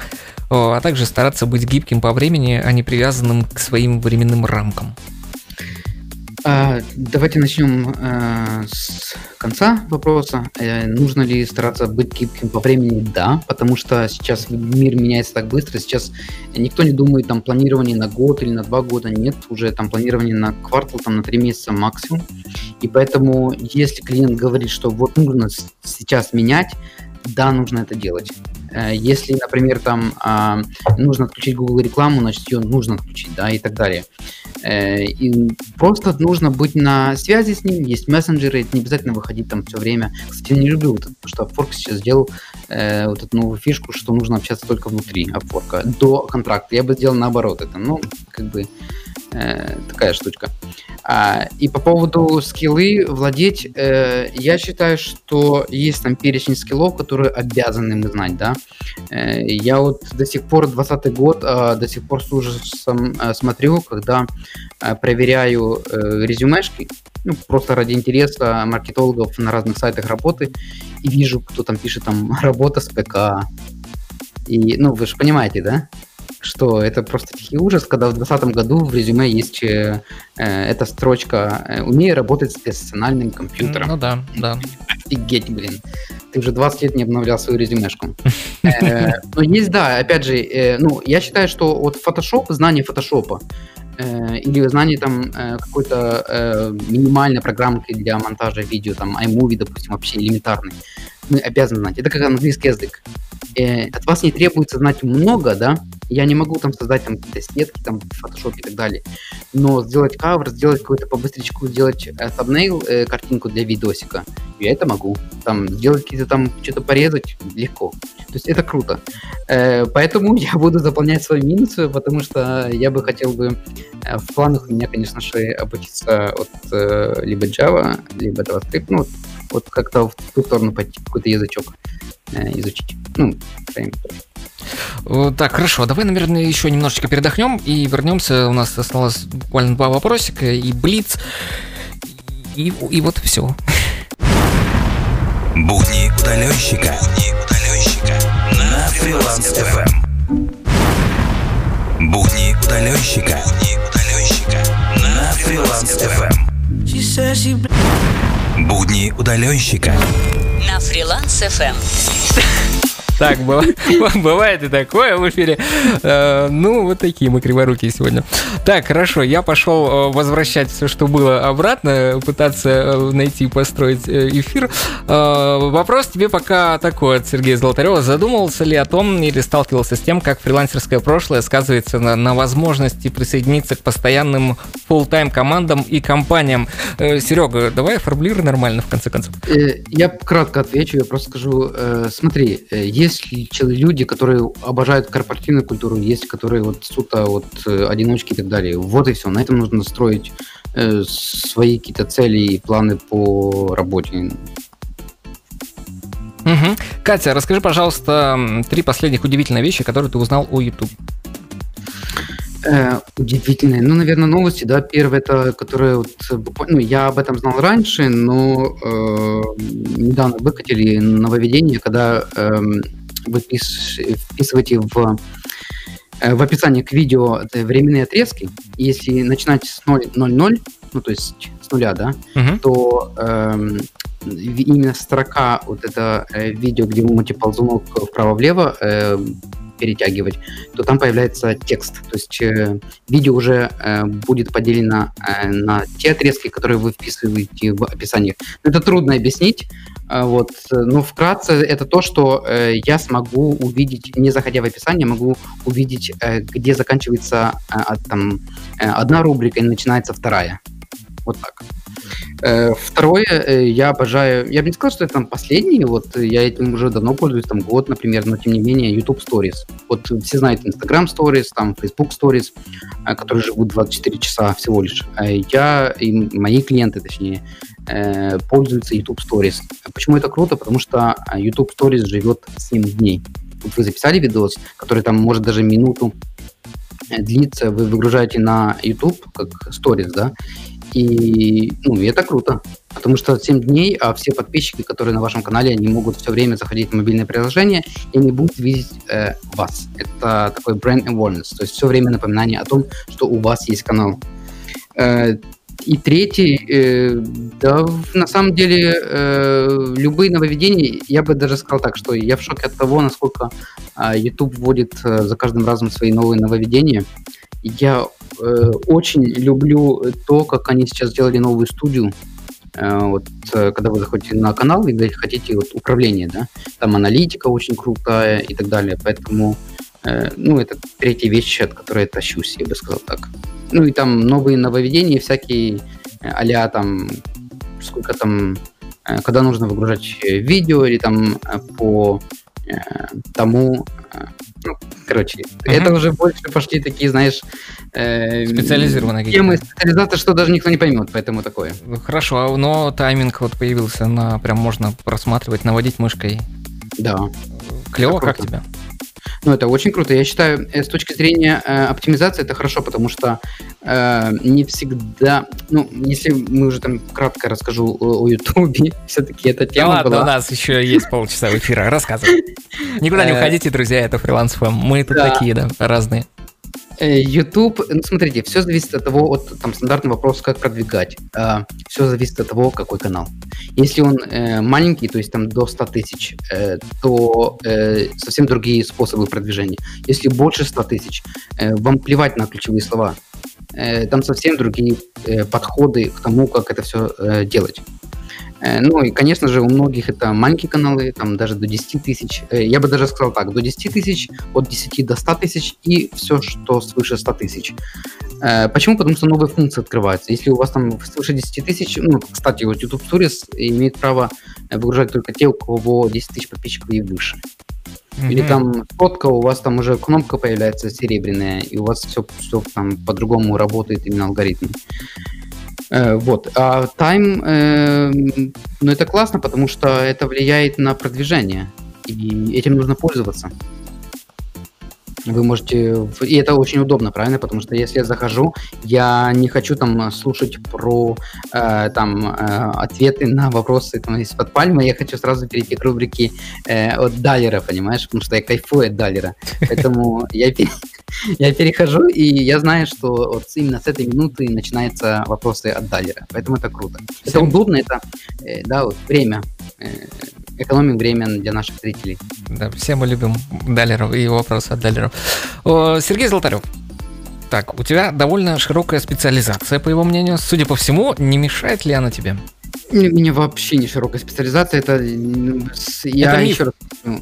а также стараться быть гибким по времени, а не привязанным к своим временным рамкам? А, давайте начнем а, с конца вопроса. А, нужно ли стараться быть гибким по времени? Да, потому что сейчас мир меняется так быстро. Сейчас никто не думает там планирование на год или на два года. Нет, уже там планирование на квартал, там на три месяца максимум. И поэтому, если клиент говорит, что вот нужно сейчас менять, да, нужно это делать. Э, если, например, там а, нужно отключить Google рекламу, значит, ее нужно отключить, да, и так далее. Э, и просто нужно быть на связи с ним, есть мессенджеры, не обязательно выходить там все время. Кстати, не люблю вот это, потому что Upwork сейчас сделал э, вот эту новую фишку, что нужно общаться только внутри Upwork, до контракта. Я бы сделал наоборот это, ну, как бы э, такая штучка. А, и по поводу скиллы владеть, э, я считаю, что есть там перечень скиллов, которые обязаны мы знать, да. Э, я вот до сих пор, 20 год, э, до сих пор с ужасом э, смотрю, когда э, проверяю э, резюмешки, ну, просто ради интереса маркетологов на разных сайтах работы, и вижу, кто там пишет там <laughs> работа с ПК. И, ну, вы же понимаете, да? Что это просто тихий ужас, когда в 2020 году в резюме есть э, э, эта строчка э, «Умею работать с персональным компьютером». Ну да, да. Офигеть, блин. Ты уже 20 лет не обновлял свою резюмешку. Э, но есть, да, опять же, ну, я считаю, что вот Photoshop, знание фотошопа, или знание там какой-то минимальной программки для монтажа видео, там iMovie, допустим, вообще элементарный, мы обязаны знать. Это как английский язык от вас не требуется знать много, да, я не могу там создать там какие-то сетки, там, Photoshop и так далее, но сделать кавер, сделать какую-то побыстричку, сделать э, thumbnail, э, картинку для видосика, я это могу. Там, сделать какие-то там, что-то порезать, легко. То есть это круто. Э, поэтому <laughs> я буду заполнять свои минусы, потому что я бы хотел бы, э, в планах у меня, конечно же, обучиться от э, либо Java, либо JavaScript, ну, вот как-то в ту сторону пойти, какой-то язычок э, изучить. Ну, э, так, хорошо, давай, наверное, еще немножечко передохнем и вернемся. У нас осталось буквально два вопросика и блиц. И, и вот все. Будни удаленщика. Будни удаленщика. На Фриланс ФМ. Будни удаленщика. Будни удаленщика. На Фриланс ФМ. Будни удаленщика. На фриланс FM. Так, <laughs> бывает и такое в эфире. Э, ну, вот такие мы криворукие сегодня. Так, хорошо, я пошел э, возвращать все, что было обратно, пытаться э, найти, построить эфир. Вопрос тебе пока такой от Сергея Золотарева. Задумывался ли о том или сталкивался с тем, как фрилансерское прошлое сказывается на, на возможности присоединиться к постоянным full-time командам и компаниям? Серега, давай формулируй нормально, в конце концов. Я кратко отвечу, я просто скажу, смотри, есть есть люди, которые обожают корпоративную культуру, есть, которые вот суто вот э, одиночки и так далее. Вот и все. На этом нужно строить э, свои какие-то цели и планы по работе. Угу. Катя, расскажи, пожалуйста, три последних удивительные вещи, которые ты узнал о YouTube. Э, удивительные. Ну, наверное, новости, да. Первое, это, которые вот, ну, я об этом знал раньше, но э, недавно выкатили нововведение, когда э, вы пиш, вписываете в в описании к видео временные отрезки. Если начинать с 0.00, ну то есть с нуля, да, угу. то эм, именно строка вот это э, видео, где вы можете ползунок вправо-влево э, перетягивать, то там появляется текст. То есть э, видео уже э, будет поделено э, на те отрезки, которые вы вписываете в описание. Это трудно объяснить. Э, вот, но вкратце это то, что э, я смогу увидеть, не заходя в описание, могу увидеть, э, где заканчивается э, там, э, одна рубрика и начинается вторая. Вот так. Э, второе, э, я обожаю, я бы не сказал, что это там последний, вот я этим уже давно пользуюсь, там год, например, но тем не менее YouTube Stories. Вот все знают Instagram Stories, там Facebook Stories, э, которые живут 24 часа всего лишь. Я и мои клиенты, точнее, пользуются YouTube Stories. Почему это круто? Потому что YouTube Stories живет 7 дней. Вот вы записали видос, который там может даже минуту длиться, вы выгружаете на YouTube как Stories, да, и, ну, это круто. Потому что 7 дней, а все подписчики, которые на вашем канале, они могут все время заходить в мобильное приложение, и они будут видеть э, вас. Это такой бренд awareness, то есть все время напоминание о том, что у вас есть канал. Э, и третий, э, да, на самом деле, э, любые нововведения, я бы даже сказал так, что я в шоке от того, насколько э, YouTube вводит э, за каждым разом свои новые нововведения. Я э, очень люблю то, как они сейчас сделали новую студию. Э, вот, э, когда вы заходите на канал и хотите вот, управление, да, там аналитика очень крутая и так далее. Поэтому, э, ну, это третья вещь, от которой я тащусь, я бы сказал так. Ну и там новые нововведения всякие, а там, сколько там, э, когда нужно выгружать видео или там э, по Э, тому, э, ну, короче, угу. это уже больше пошли такие, знаешь, э, специализированные темы специализации, что даже никто не поймет, поэтому такое. Хорошо, но тайминг вот появился на, прям можно просматривать, наводить мышкой. Да. Клево, как тебе? Ну, это очень круто. Я считаю, э, с точки зрения э, оптимизации это хорошо, потому что э, не всегда... Ну, если мы уже там кратко расскажу о, YouTube, <laughs> все-таки эта тема да ладно, была... у нас еще есть полчаса эфира, рассказывай. Никуда не э, уходите, друзья, это фриланс Мы тут такие, да, разные. Э, YouTube, ну смотрите, все зависит от того, от там стандартный вопрос, как продвигать. А, все зависит от того, какой канал. Если он э, маленький, то есть там до 100 тысяч, э, то э, совсем другие способы продвижения. Если больше 100 тысяч, э, вам плевать на ключевые слова. Э, там совсем другие э, подходы к тому, как это все э, делать. Э, ну и, конечно же, у многих это маленькие каналы, там даже до 10 тысяч. Э, я бы даже сказал так, до 10 тысяч, от 10 до 100 тысяч и все, что свыше 100 тысяч. Э, почему? Потому что новые функции открываются. Если у вас там свыше 10 тысяч, ну, кстати, вот YouTube Stories имеет право выгружать только те, у кого 10 тысяч подписчиков и выше. Mm-hmm. Или там фотка, у вас там уже кнопка появляется серебряная, и у вас все, все там по-другому работает именно алгоритм. Э, вот. А тайм, э, ну это классно, потому что это влияет на продвижение, и этим нужно пользоваться. Вы можете... И это очень удобно, правильно? Потому что если я захожу, я не хочу там слушать про э, там э, ответы на вопросы там, из-под пальмы, я хочу сразу перейти к рубрике э, от Далера, понимаешь? Потому что я кайфую от Далера. Поэтому <laughs> я, я перехожу, и я знаю, что вот именно с этой минуты начинаются вопросы от Далера. Поэтому это круто. Это удобно, это э, да, вот время э, экономим время для наших зрителей. Да, все мы любим Далеров и вопросы от Далеров. Сергей Золотарев, так, у тебя довольно широкая специализация, по его мнению. Судя по всему, не мешает ли она тебе? У меня вообще не широкая специализация. Это я это еще раз. <laughs>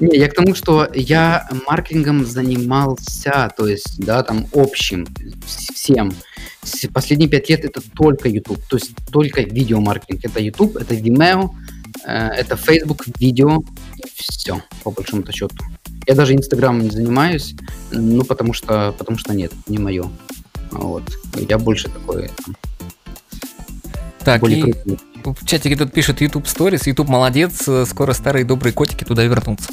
Не, я к тому, что я маркетингом занимался, то есть, да, там общим всем. Последние пять лет это только YouTube, то есть только видеомаркетинг. Это YouTube, это Vimeo, это Facebook, видео, и все, по большому счету. Я даже Инстаграмом не занимаюсь, ну, потому что, потому что нет, не мое. Вот. Я больше такой... Там, так, более и крупный. в чатике тут пишет YouTube Stories, YouTube молодец, скоро старые добрые котики туда вернутся.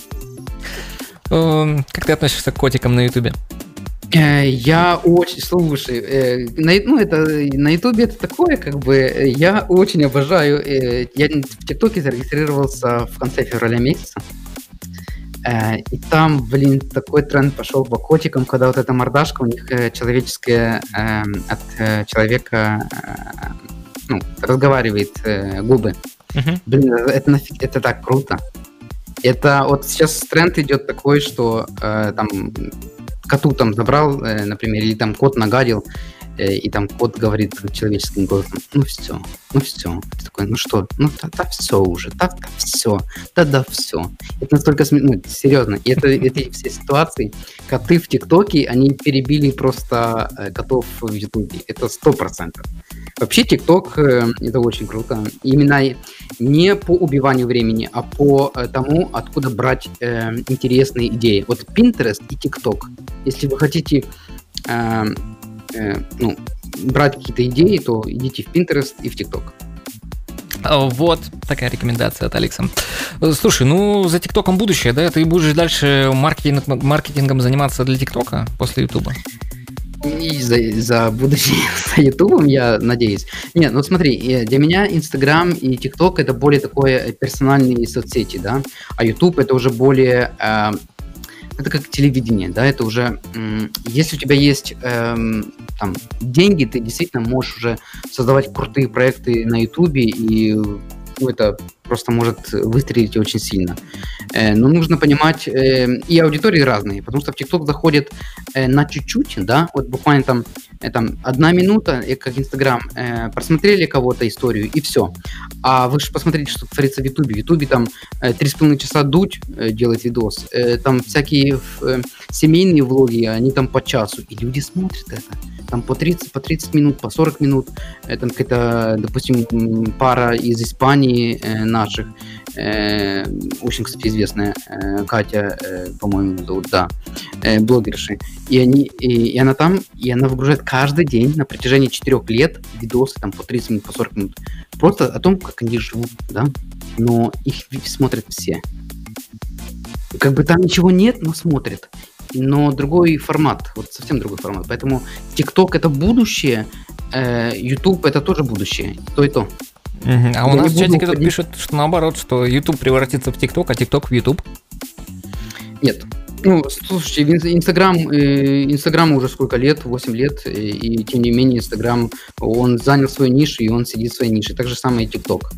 Эм, как ты относишься к котикам на YouTube? Э, я очень, слушай, э, на, ну это на Ютубе это такое, как бы, я очень обожаю. Э, я в ТикТоке зарегистрировался в конце февраля месяца. И там, блин, такой тренд пошел по котикам, когда вот эта мордашка у них человеческая э, от человека ну, разговаривает губы. Uh-huh. Блин, это нафиг, это так круто. Это вот сейчас тренд идет такой, что э, там коту там забрал, э, например, или там кот нагадил, и там кот говорит человеческим голосом, ну все, ну все. Ты такой, ну что, ну да, да все уже, да, да все, да, да все. Это настолько смешно, ну, серьезно. И это, эти все ситуации, коты в ТикТоке, они перебили просто э, котов в Ютубе. Это сто процентов. Вообще ТикТок э, это очень круто. Именно не по убиванию времени, а по тому, откуда брать э, интересные идеи. Вот Pinterest и ТикТок. Если вы хотите э, э, ну, брать какие-то идеи, то идите в Pinterest и в TikTok. А, вот такая рекомендация от Алекса. Слушай, ну за ТикТоком будущее, да? Ты будешь дальше маркетинг, маркетингом заниматься для ТикТока после Ютуба? И за, за будущее <laughs> за Ютубом, я надеюсь. Нет, ну смотри, э, для меня Инстаграм и ТикТок это более такое персональные соцсети, да, а Ютуб это уже более э, это как телевидение, да, это уже, если у тебя есть эм, там деньги, ты действительно можешь уже создавать крутые проекты на Ютубе, и ну, это просто может выстрелить очень сильно. Э, но нужно понимать, э, и аудитории разные, потому что в ТикТок заходит э, на чуть-чуть, да, вот буквально там, там одна минута, как Инстаграм, просмотрели кого-то историю, и все. А вы же посмотрите, что творится в Ютубе. В Ютубе там три с половиной часа дуть делает видос, там всякие семейные влоги, они там по часу, и люди смотрят это там по 30, по 30 минут, по 40 минут, там какая-то, допустим, пара из Испании наших, э, очень, кстати, известная э, Катя, э, по-моему, зовут, да, э, блогерши. И, они, и, и она там, и она выгружает каждый день на протяжении 4 лет видосы там по 30 минут, по 40 минут. Просто о том, как они живут, да, но их смотрят все. Как бы там ничего нет, но смотрят. Но другой формат, вот совсем другой формат. Поэтому TikTok это будущее, э, YouTube это тоже будущее, то и то. Угу. А у нас в чатике тут пишут, что наоборот, что YouTube превратится в TikTok, а TikTok в YouTube. Нет. Ну, слушайте, Инстаграм, э, Инстаграму уже сколько лет, 8 лет, и, и тем не менее Инстаграм, он занял свою нишу, и он сидит в своей нише. Так же самое и ТикТок.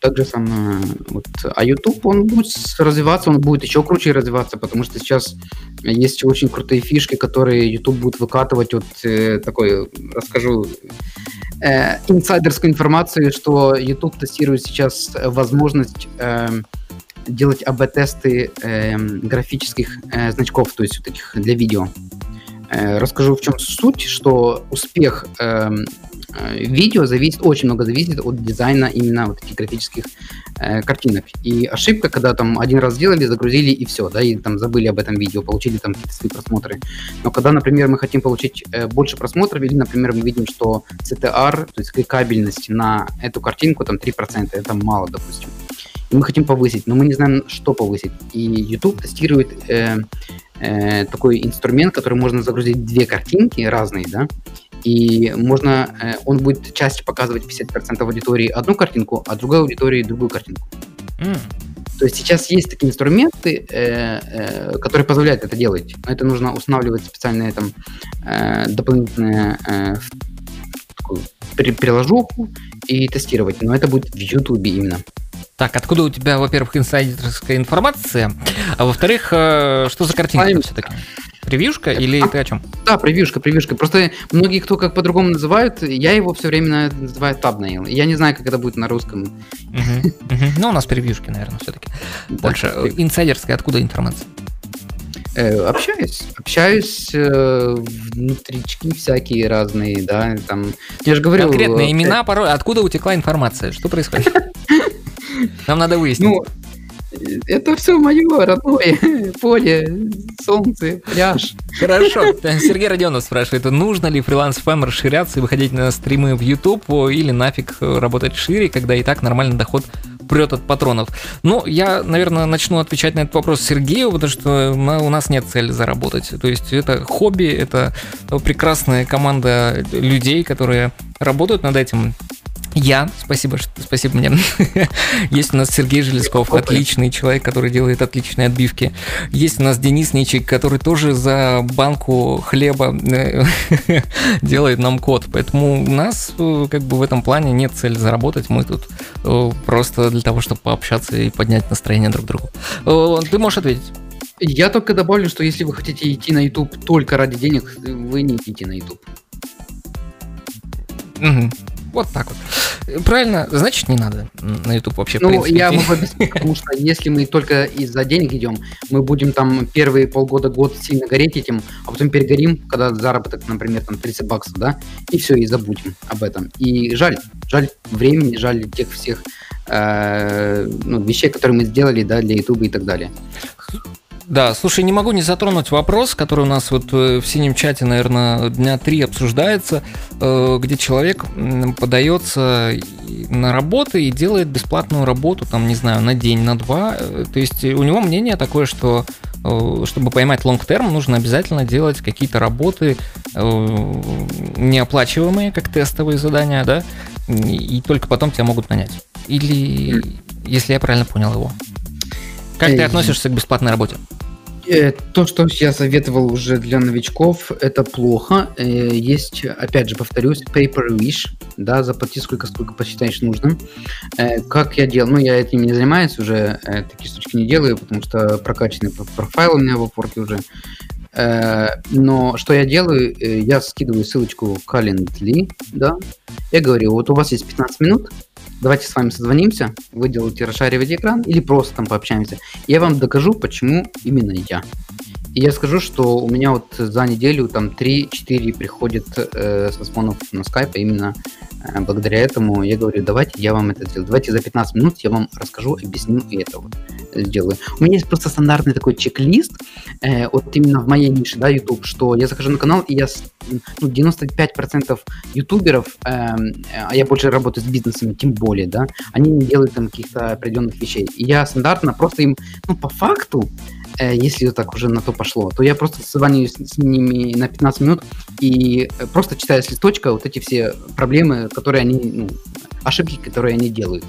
Так же самое. Вот. А YouTube, он будет развиваться, он будет еще круче развиваться, потому что сейчас есть очень крутые фишки, которые YouTube будет выкатывать. Вот э, такой, расскажу э, инсайдерскую информацию, что YouTube тестирует сейчас возможность э, делать АБ-тесты э, графических э, значков, то есть этих для видео. Э, расскажу, в чем суть, что успех э, Э, видео зависит, очень много зависит от дизайна именно вот этих графических э, картинок. И ошибка, когда там один раз сделали, загрузили и все, да, и там забыли об этом видео, получили там какие-то свои просмотры. Но когда, например, мы хотим получить э, больше просмотров, или, например, мы видим, что CTR, то есть кликабельность на эту картинку там 3%, это мало, допустим. И мы хотим повысить, но мы не знаем, что повысить. И YouTube тестирует э, э, такой инструмент, который можно загрузить две картинки разные, да, и можно, э, он будет чаще показывать 50% аудитории одну картинку, а другой аудитории другую картинку. Mm. То есть сейчас есть такие инструменты, э, э, которые позволяют это делать. Но это нужно устанавливать специальные там э, дополнительные э, такую приложуху и тестировать. Но это будет в YouTube именно. Так, откуда у тебя, во-первых, инсайдерская информация, а во-вторых, э, что за картинка все-таки? Превьюшка или а, ты о чем? Да, превьюшка, превьюшка. Просто многие кто как по-другому называют, я его все время называю табнейл. Я не знаю, как это будет на русском. Ну, у нас превьюшки, наверное, все-таки. Больше. Инсайдерская, откуда информация? Э, общаюсь, общаюсь, э, внутрички всякие разные, да, там, я же говорю... Конкретные имена, пароль, откуда утекла информация, что происходит? <laughs> Нам надо выяснить. Ну, это все мое родное <laughs> поле, солнце, пляж. Хорошо. <laughs> Сергей Родионов спрашивает, нужно ли фриланс фэм расширяться и выходить на стримы в YouTube или нафиг работать шире, когда и так нормальный доход прет от патронов? Ну, я, наверное, начну отвечать на этот вопрос Сергею, потому что у нас нет цели заработать. То есть это хобби, это прекрасная команда людей, которые работают над этим Я, спасибо, что, спасибо мне. <laughs> Есть у нас Сергей Железков, отличный человек, который делает отличные отбивки. Есть у нас Денис Ничик, который тоже за банку хлеба э, <laughs> делает нам код. Поэтому у нас э, как бы в этом плане нет цели заработать. Мы тут э, просто для того, чтобы пообщаться и поднять настроение друг другу. Ты можешь ответить? Я только добавлю, что если вы хотите идти на YouTube только ради денег, вы не идите на YouTube. Угу. Вот так вот. Правильно, значит, не надо на YouTube вообще. Ну, принципе, я могу объяснить, потому что если мы только из-за денег идем, мы будем там первые полгода, год сильно гореть этим, а потом перегорим, когда заработок, например, там 30 баксов, да, и все, и забудем об этом. И жаль, жаль времени, жаль тех всех э, ну, вещей, которые мы сделали, да, для YouTube и так далее. Да, слушай, не могу не затронуть вопрос, который у нас вот э, в синем чате, наверное, дня три обсуждается, э, где человек подается на работу и делает бесплатную работу, там, не знаю, на день, на два. Э, то есть у него мнение такое, что чтобы поймать лонг-терм, нужно обязательно делать какие-то работы неоплачиваемые, как тестовые задания, да, и только потом тебя могут нанять. Или, если я правильно понял его. Как ты относишься к бесплатной работе? Э, то, что я советовал уже для новичков, это плохо. Э, есть, опять же, повторюсь, paper wish, да, заплати сколько, сколько посчитаешь нужным. Э, как я делал? Ну, я этим не занимаюсь уже, такие штучки не делаю, потому что прокачанный профайл у меня в Upwork уже. Но что я делаю? Я скидываю ссылочку Calendly, да, я говорю, вот у вас есть 15 минут, давайте с вами созвонимся, вы делаете расшаривать экран или просто там пообщаемся. Я вам докажу, почему именно я. И я скажу, что у меня вот за неделю там 3-4 приходят э, созвонов на скайп, именно э, благодаря этому я говорю, давайте я вам это сделаю. Давайте за 15 минут я вам расскажу, объясню и это вот сделаю. У меня есть просто стандартный такой чек-лист, э, вот именно в моей нише, да, YouTube, что я захожу на канал, и я, ну, 95% ютуберов, э, а я больше работаю с бизнесами, тем более, да, они не делают там каких-то определенных вещей. И я стандартно просто им, ну, по факту, э, если так уже на то пошло, то я просто созваниваюсь с ними на 15 минут и э, просто читаю с листочка вот эти все проблемы, которые они, ну, ошибки, которые они делают.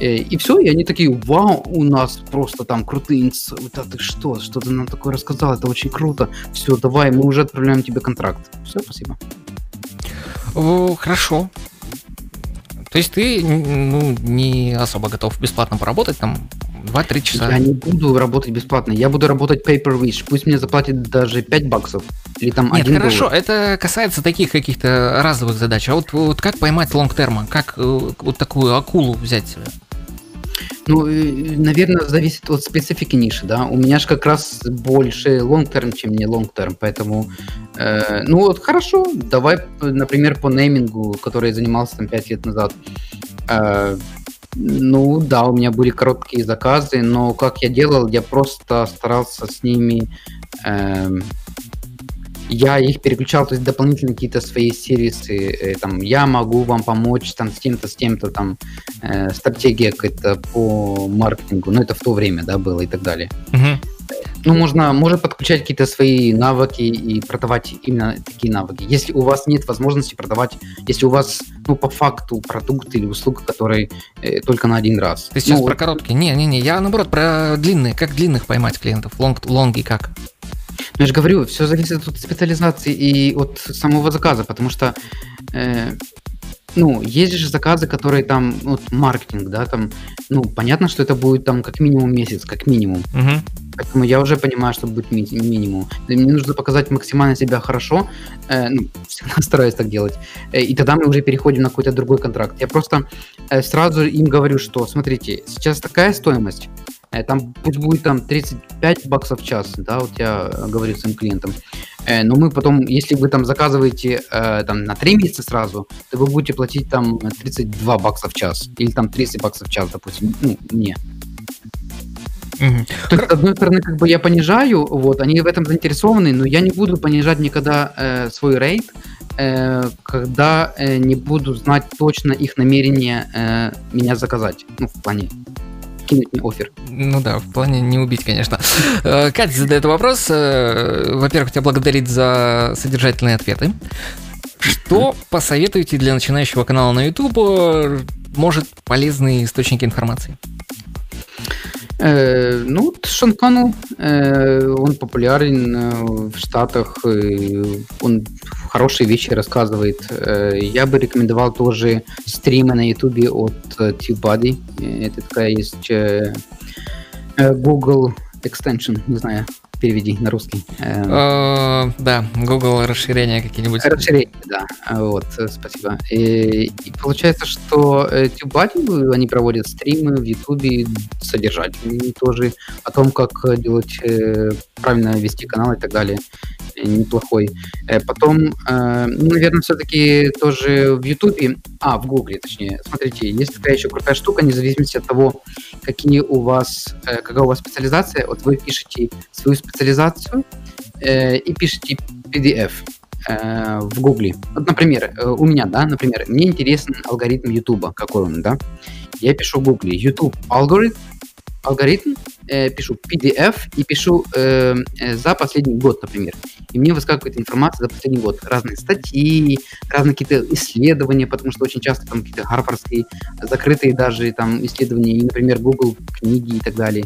Э, и все, и они такие, вау, у нас просто там крутые инс... Да ты что, что ты нам такое рассказал, это очень круто. Все, давай, мы уже отправляем тебе контракт. Все, спасибо. Хорошо. То есть ты ну, не особо готов бесплатно поработать, там 2-3 часа. Я не буду работать бесплатно, я буду работать paper wish. Пусть мне заплатят даже 5 баксов. Или там Нет, 1 хорошо, доллар. это касается таких каких-то разовых задач. А вот, вот как поймать лонг-терма? Как э, вот такую акулу взять себе? Ну, э, наверное, зависит от специфики ниши, да. У меня же как раз больше long-term, чем не long-term, поэтому, э, ну вот хорошо, давай, например, по неймингу, который я занимался там 5 лет назад. Э, ну да, у меня были короткие заказы, но как я делал, я просто старался с ними э, я их переключал, то есть дополнительно какие-то свои сервисы, э, там, я могу вам помочь там с тем-то, с тем-то, там, э, стратегия какая-то по маркетингу, ну, это в то время, да, было и так далее. Угу. Ну, можно, можно подключать какие-то свои навыки и продавать именно такие навыки. Если у вас нет возможности продавать, если у вас, ну, по факту продукт или услуга, который э, только на один раз. Ты сейчас ну, про короткие? Не-не-не, я наоборот про длинные. Как длинных поймать клиентов? Лонг, лонги как? Ну, я же говорю, все зависит от специализации и от самого заказа, потому что, э, ну, есть же заказы, которые там, вот, маркетинг, да, там, ну, понятно, что это будет там как минимум месяц, как минимум. Угу. Поэтому я уже понимаю, что будет ми- минимум. Мне нужно показать максимально себя хорошо, э, ну, всегда стараюсь так делать, э, и тогда мы уже переходим на какой-то другой контракт. Я просто э, сразу им говорю, что, смотрите, сейчас такая стоимость, Э, там пусть будет там 35 баксов в час, да, вот я говорю своим клиентам. Э, но мы потом, если вы там заказываете э, там на 3 месяца сразу, то вы будете платить там 32 бакса в час или там 30 баксов в час, допустим, ну, мне. Mm-hmm. То есть, с одной стороны, как бы я понижаю, вот, они в этом заинтересованы, но я не буду понижать никогда э, свой рейд, э, когда э, не буду знать точно их намерение э, меня заказать, ну, в плане кинуть мне офер. Ну да, в плане не убить, конечно. Э, Катя задает вопрос. Э, во-первых, тебя благодарит за содержательные ответы. Что посоветуете для начинающего канала на YouTube? Может, полезные источники информации? Э, ну, Коннелл, э, он популярен э, в Штатах, он хорошие вещи рассказывает. Я бы рекомендовал тоже стримы на Ютубе от TubeBuddy. Это такая есть Google extension, не знаю, переведи на русский. Эм. Э, да, Google расширения какие-нибудь. Расширения, да. Вот, спасибо. И, и получается, что э, TubeBuddy, они проводят стримы в YouTube, содержательные тоже, о том, как делать, э, правильно вести канал и так далее. Неплохой. Потом, ну, наверное, все-таки тоже в YouTube, а, в Google, точнее. Смотрите, есть такая еще крутая штука, независимо от того, какие у вас, какая у вас специализация, вот вы пишете свою специализацию э, и пишите PDF э, в Гугле. Вот, например, э, у меня, да, например, мне интересен алгоритм YouTube, какой он, да. Я пишу в Гугле YouTube алгоритм, алгоритм, э, пишу PDF и пишу э, э, за последний год, например. И мне выскакивает информация за последний год. Разные статьи, разные какие-то исследования, потому что очень часто там какие-то гарвардские, закрытые даже там исследования, и, например, Google книги и так далее.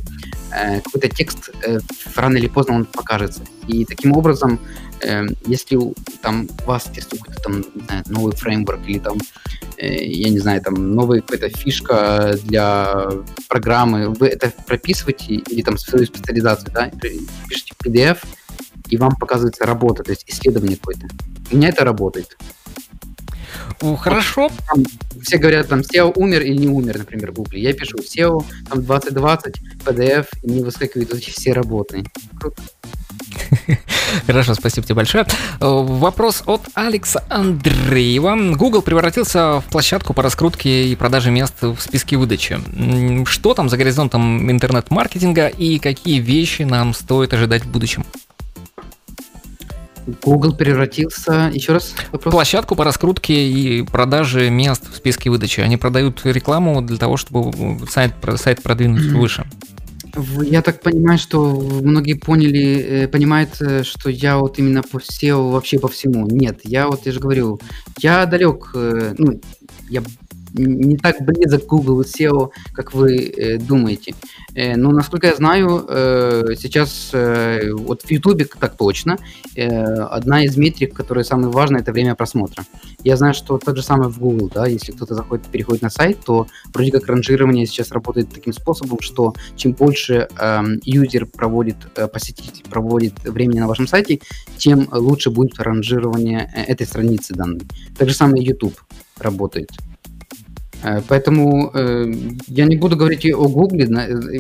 Э, какой-то текст э, рано или поздно он покажется. И таким образом, э, если там вас интересует какой-то там, знаю, новый фреймворк или там, э, я не знаю, там новая какая-то фишка для программы, вы это прописываете или там свою специализацию, да, пишите PDF, и вам показывается работа, то есть исследование какое-то. У меня это работает. Хорошо. Там, все говорят, там, SEO умер или не умер, например, в Google. Я пишу SEO, там, 2020, PDF, и мне выскакивают эти все работы. Круто. <laughs> Хорошо, спасибо тебе большое. Вопрос от Алекса Андреева. Google превратился в площадку по раскрутке и продаже мест в списке выдачи. Что там за горизонтом интернет-маркетинга и какие вещи нам стоит ожидать в будущем? Google превратился, еще раз вопрос. Площадку по раскрутке и продаже мест в списке выдачи. Они продают рекламу для того, чтобы сайт, сайт продвинуть выше. Я так понимаю, что многие поняли, э, понимают, э, что я вот именно по SEO вообще по всему. Нет, я вот, я же говорю, я далек, э, ну, я не так близок Google SEO, как вы э, думаете. Э, но, насколько я знаю, э, сейчас э, вот в YouTube так точно, э, одна из метрик, которая самая важная, это время просмотра. Я знаю, что так же самое в Google, да, если кто-то заходит, переходит на сайт, то вроде как ранжирование сейчас работает таким способом, что чем больше э, юзер проводит, э, посетитель проводит времени на вашем сайте, тем лучше будет ранжирование э, этой страницы данной. Так же самое YouTube работает. Э, поэтому э, я не буду говорить о Гугле,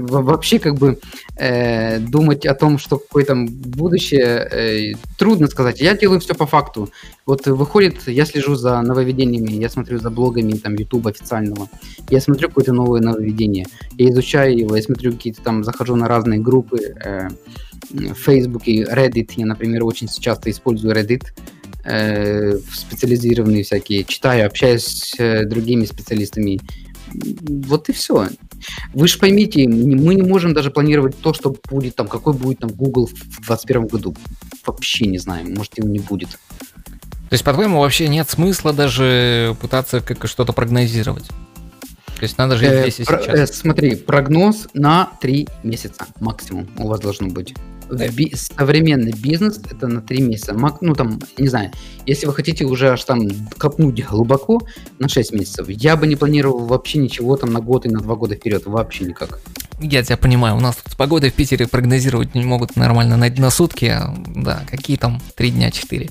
вообще как бы э, думать о том, что какое там будущее, э, трудно сказать. Я делаю все по факту. Вот выходит, я слежу за нововведениями, я смотрю за блогами там YouTube официального, я смотрю какое-то новое нововведение, я изучаю его, я смотрю какие-то там, захожу на разные группы, э, в Facebook Reddit, я, например, очень часто использую Reddit, э, специализированные всякие, читаю, общаюсь с э, другими специалистами. Вот и все. Вы же поймите, мы не можем даже планировать то, что будет там, какой будет там Google в 2021 году. Вообще не знаем, может его не будет. То есть, по-твоему, вообще нет смысла даже пытаться как что-то прогнозировать? То есть надо жить э, здесь и про, сейчас. Э, смотри, прогноз на 3 месяца максимум у вас должно быть би- современный бизнес это на три месяца. Ну, там, не знаю, если вы хотите уже аж там копнуть глубоко на 6 месяцев, я бы не планировал вообще ничего там на год и на два года вперед. Вообще никак. Я тебя понимаю, у нас тут с погодой в Питере прогнозировать не могут нормально на, на сутки, а, да, какие там три дня, четыре.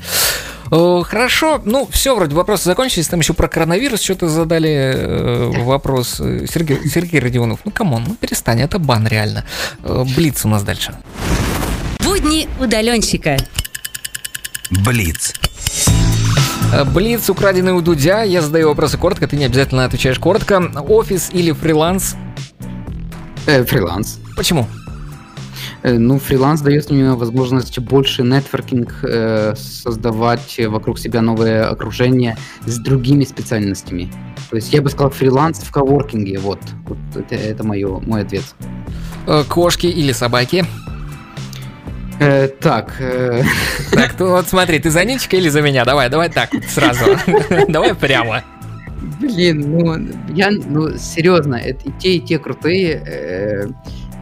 Хорошо, ну все, вроде вопросы закончились, там еще про коронавирус что-то задали э, вопрос. Сергей, Сергей Родионов, ну come on, ну перестань, это бан реально. Э, Блиц у нас дальше. Будни удаленщика. Блиц. Э, Блиц, украденный у Дудя. Я задаю вопросы коротко, ты не обязательно отвечаешь коротко. Офис или фриланс? Э, фриланс. Почему? Э, ну, фриланс дает мне возможность больше нетворкинг э, создавать вокруг себя новое окружение с другими специальностями. То есть я бы сказал фриланс в коворкинге, вот. вот это, это мое, мой ответ. Э, кошки или собаки? Э, так, э, Так, ну вот смотри, ты за Ничика или за меня? Давай, давай так, сразу. <laughs> Давай прямо. блин, ну, я, ну, серьезно, это и те, и те крутые. э,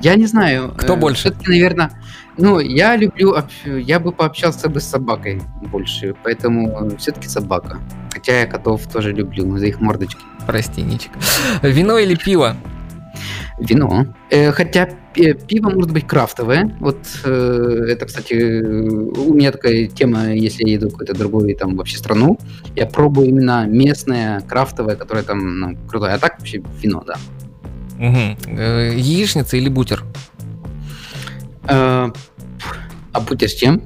я не знаю. Кто больше? Все-таки, наверное, ну, я люблю, я бы пообщался бы с собакой больше, поэтому все-таки собака. Хотя я котов тоже люблю за их мордочки. Прости, Ничик. Вино или пиво? Вино. Э, хотя пи- пиво может быть крафтовое. Вот э, это, кстати, э, у меня такая тема, если я еду в какую-то другую там вообще страну, я пробую именно местное, крафтовое, которое там ну, крутое. А так вообще вино, да. Э, Яичница или бутер? Э, а бутер с чем?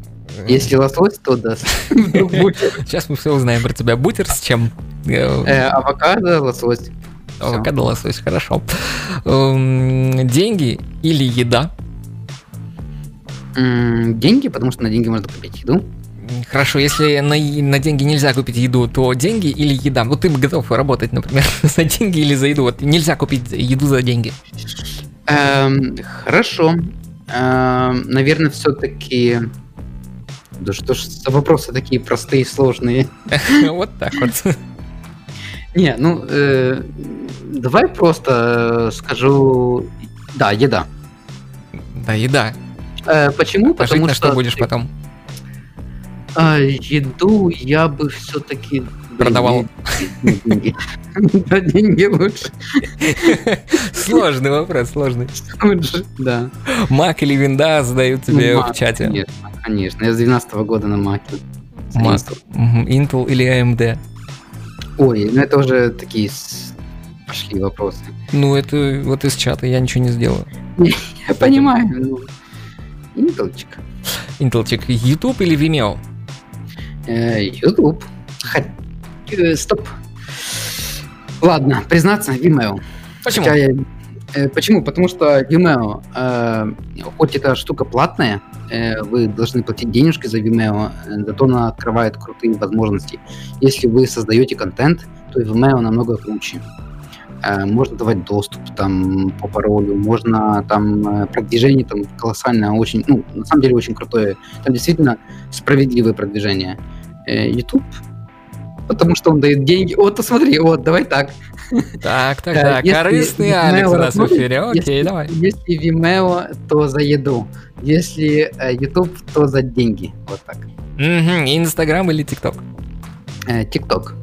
Если лосось, то да. <laughs> Сейчас мы все узнаем про тебя. Бутер с чем? Э, Э, Авокадо, лосось. Авокадо, лосось, хорошо. Эм, Деньги или еда? Деньги, потому что на деньги можно купить еду. Хорошо, если на, на деньги нельзя купить еду, то деньги или еда? Вот ты бы готов работать, например, <laughs> за деньги или за еду. Вот нельзя купить еду за деньги. Эм, Хорошо. Эм, Наверное, все-таки... Да что ж за вопросы такие простые и сложные? <laughs> Вот так вот. Не, ну, э, давай просто э, скажу... Да, еда. Да, еда. Э, Почему? Пожить Потому на что что будешь потом? э, еду я бы все-таки... Продавал. Деньги. Да, деньги лучше. Сложный вопрос, сложный. Лучше, Да. Мак или винда задают тебе Ну, в чате. Конечно, конечно. Я с 12 года на маке. Мак. Intel или AMD? Ой, ну это уже такие пошли вопросы. Ну, это вот из чата я ничего не сделаю. <laughs> Я понимаю. Ну, Интелчик. Интелчик, YouTube или Vimeo? Э, YouTube. Э, Стоп. Ладно, признаться, Vimeo. Почему? Хотя я- э, почему? Потому что Vimeo, э, хоть эта штука платная, вы должны платить денежки за Vimeo, э, зато она открывает крутые возможности. Если вы создаете контент, то Vimeo намного круче. Э, можно давать доступ там по паролю, можно там э, продвижение там колоссальное, очень, ну, на самом деле очень крутое. Там действительно справедливое продвижение. Э, YouTube, потому что он дает деньги. Вот, посмотри, вот, давай так. Так, так, так. если Корыстный Алекс у нас в эфире. Окей, если, давай. Если Vimeo, то за еду. Если э, YouTube, то за деньги. Вот так. Инстаграм или ТикТок? Э, TikTok.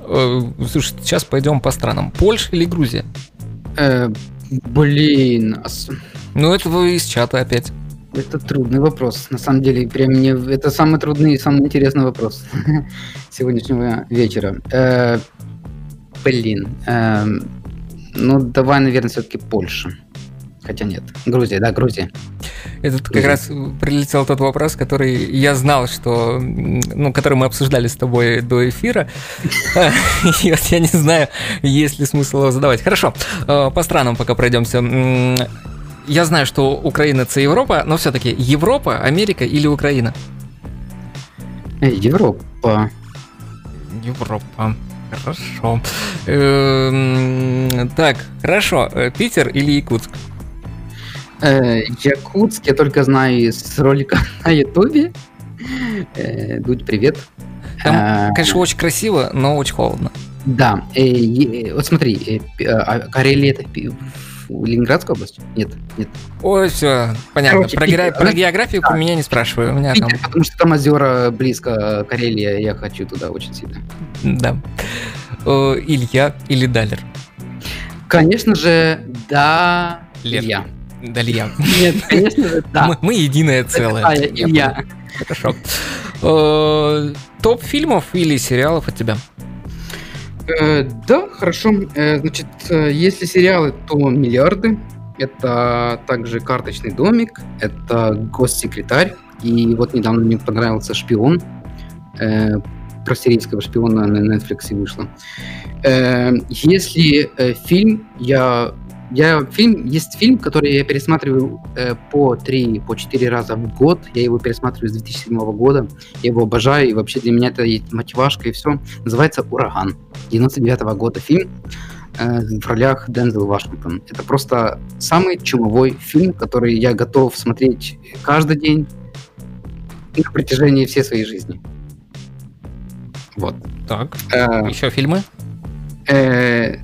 Э, Слушай, сейчас пойдем по странам. Польша или Грузия? Блин, Ну, это вы из чата опять. это трудный вопрос. На самом деле, прям мне это самый трудный и самый интересный вопрос <laughs> сегодняшнего вечера. Блин, эм, ну давай, наверное, все-таки Польша. Хотя нет, Грузия, да, Грузия. Это как раз прилетел тот вопрос, который я знал, что, ну, который мы обсуждали с тобой до эфира. <laughs> И вот я не знаю, есть ли смысл его задавать. Хорошо, э, по странам пока пройдемся. Я знаю, что Украина это Европа, но все-таки Европа, Америка или Украина? Э, Европа. Европа. Хорошо. Эм, Так, хорошо. Э, Питер или Якутск? Э, Якутск я только знаю из ролика <laughs> на Ютубе. Э, Дудь, привет. Там, Э, конечно, очень красиво, но очень холодно. Да, вот смотри, п- а Карелия это в Ленинградская область? Нет, нет. Ой, все, понятно. Короче, про, Питер, про географию Да. меня не спрашивай. У меня там, Питер, потому что там озера близко Карелия, я хочу туда очень сильно. да. Э, Илья или Далер? Конечно же, да, Лер. Илья. Далья. Нет, конечно же, да. Мы, мы единое целое. А, я-. Хорошо. Э, Топ фильмов или сериалов от тебя? Э, да, хорошо. Э, значит, э, если сериалы, то миллиарды. Это также карточный домик, это госсекретарь. И вот недавно мне понравился шпион. Э, про сирийского шпиона на Netflix вышло. Э, если э, фильм, я, я фильм, есть фильм, который я пересматриваю э, по 3, по 4 раза в год. Я его пересматриваю с 2007 года. Я его обожаю, и вообще для меня это мотивашка и все. Называется «Ураган». 99 года фильм. э, в ролях Дензел Вашингтон. Это просто самый чумовой фильм, который я готов смотреть каждый день на протяжении всей своей жизни. Вот. Так, Э, еще фильмы? э,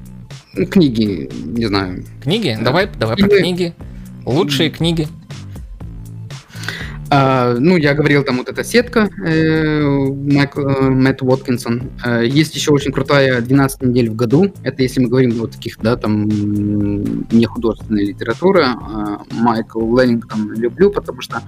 книги, не знаю. Книги? Да. Давай, давай про Или- книги. Лучшие книги. А, ну, я говорил, там вот эта сетка э, э, Мэтт Уоткинсон. Э, есть еще очень крутая 12 недель в году. Это если мы говорим о таких, да, там, не художественная литература. А, Майкл Лэннингтон люблю, потому что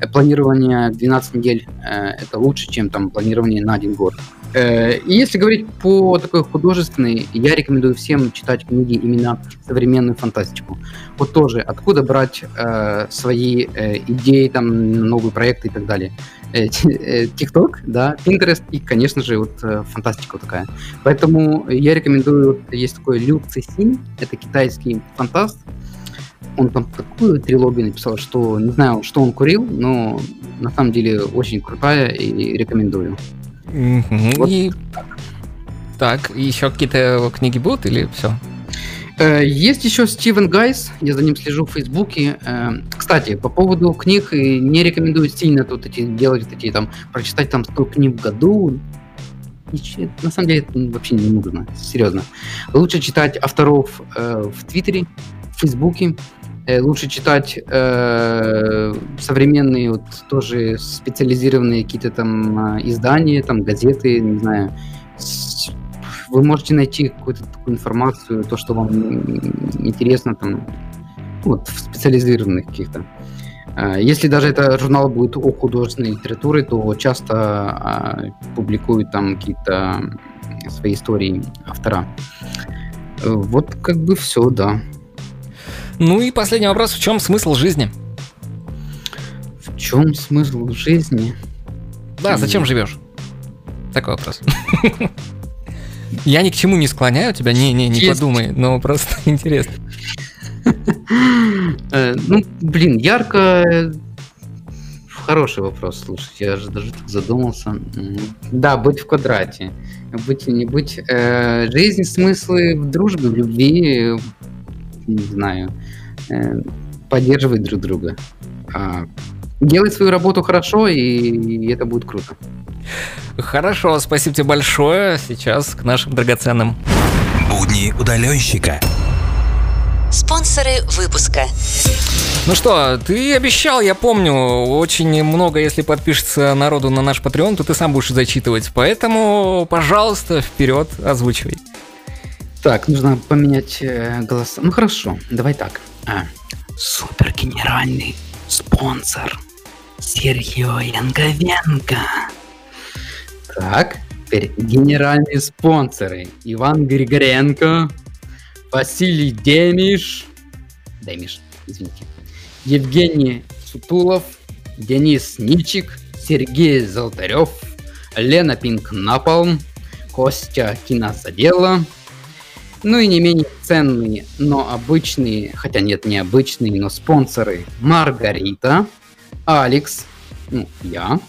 э, планирование 12 недель э, это лучше, чем там планирование на один год. Э, И если говорить по такой художественной, я рекомендую всем читать книги именно современную фантастику. Вот тоже, откуда брать э, свои э, идеи, там, новые проекты и так далее. Э, <laughs> э, TikTok, да, Pinterest и, конечно же, вот э, фантастика такая. Поэтому я рекомендую, есть такой Люк Цесин, это китайский фантаст. Он там такую трилогию написал, что не знаю, что он курил, но на самом деле очень крутая и рекомендую. Мгм. Вот И... Так, еще какие-то книги будут или все? Э, Есть еще Стивен Гайс, я за ним слежу в Фейсбуке. Э, Кстати, по поводу книг, не рекомендую сильно тут эти делать эти там, прочитать там 100 книг в году. На самом деле это вообще не нужно, серьезно. Лучше читать авторов э, в Твиттере, в Фейсбуке. Э, Лучше читать э, современные, вот тоже специализированные какие-то там э, издания, там газеты, не знаю. Вы можете найти какую-то такую информацию, то, что вам интересно там, вот в специализированных каких-то. А, Если даже это журнал будет о художественной литературе, то часто а, публикуют там какие-то свои истории автора. Э, Вот как бы все, да. Ну и последний вопрос. В чем смысл жизни? В чем смысл жизни? Да, зачем живешь? Такой вопрос. Я ни к чему не склоняю тебя, не-не, не Есть. подумай, но просто <laughs> интересно. <laughs> Э, Ну, блин, ярко... Хороший вопрос, слушай, я же даже так задумался. Да, быть в квадрате. Быть и не быть. Э, Жизнь, смыслы в дружбе, в любви, не знаю, поддерживать друг друга. А, Делать свою работу хорошо, и это будет круто. Хорошо, спасибо тебе большое. Сейчас к нашим драгоценным. Будни удаленщика. Спонсоры выпуска. Ну что, ты обещал, я помню, очень много, если подпишется народу на наш Patreon, то ты сам будешь зачитывать. Поэтому, пожалуйста, вперед, озвучивай. Так, нужно поменять э, голоса. Ну хорошо, давай так. А, супер генеральный спонсор Сергео Янговенко. Так, теперь генеральные спонсоры Иван Григоренко, Василий Демиш, Демиш, извините, Евгений Сутулов, Денис Ничик, Сергей Золотарев, Лена Пинк Напалм, Костя Кинозадела, ну и не менее ценные, но обычные, хотя нет, не обычные, но спонсоры. Маргарита, Алекс, ну, я,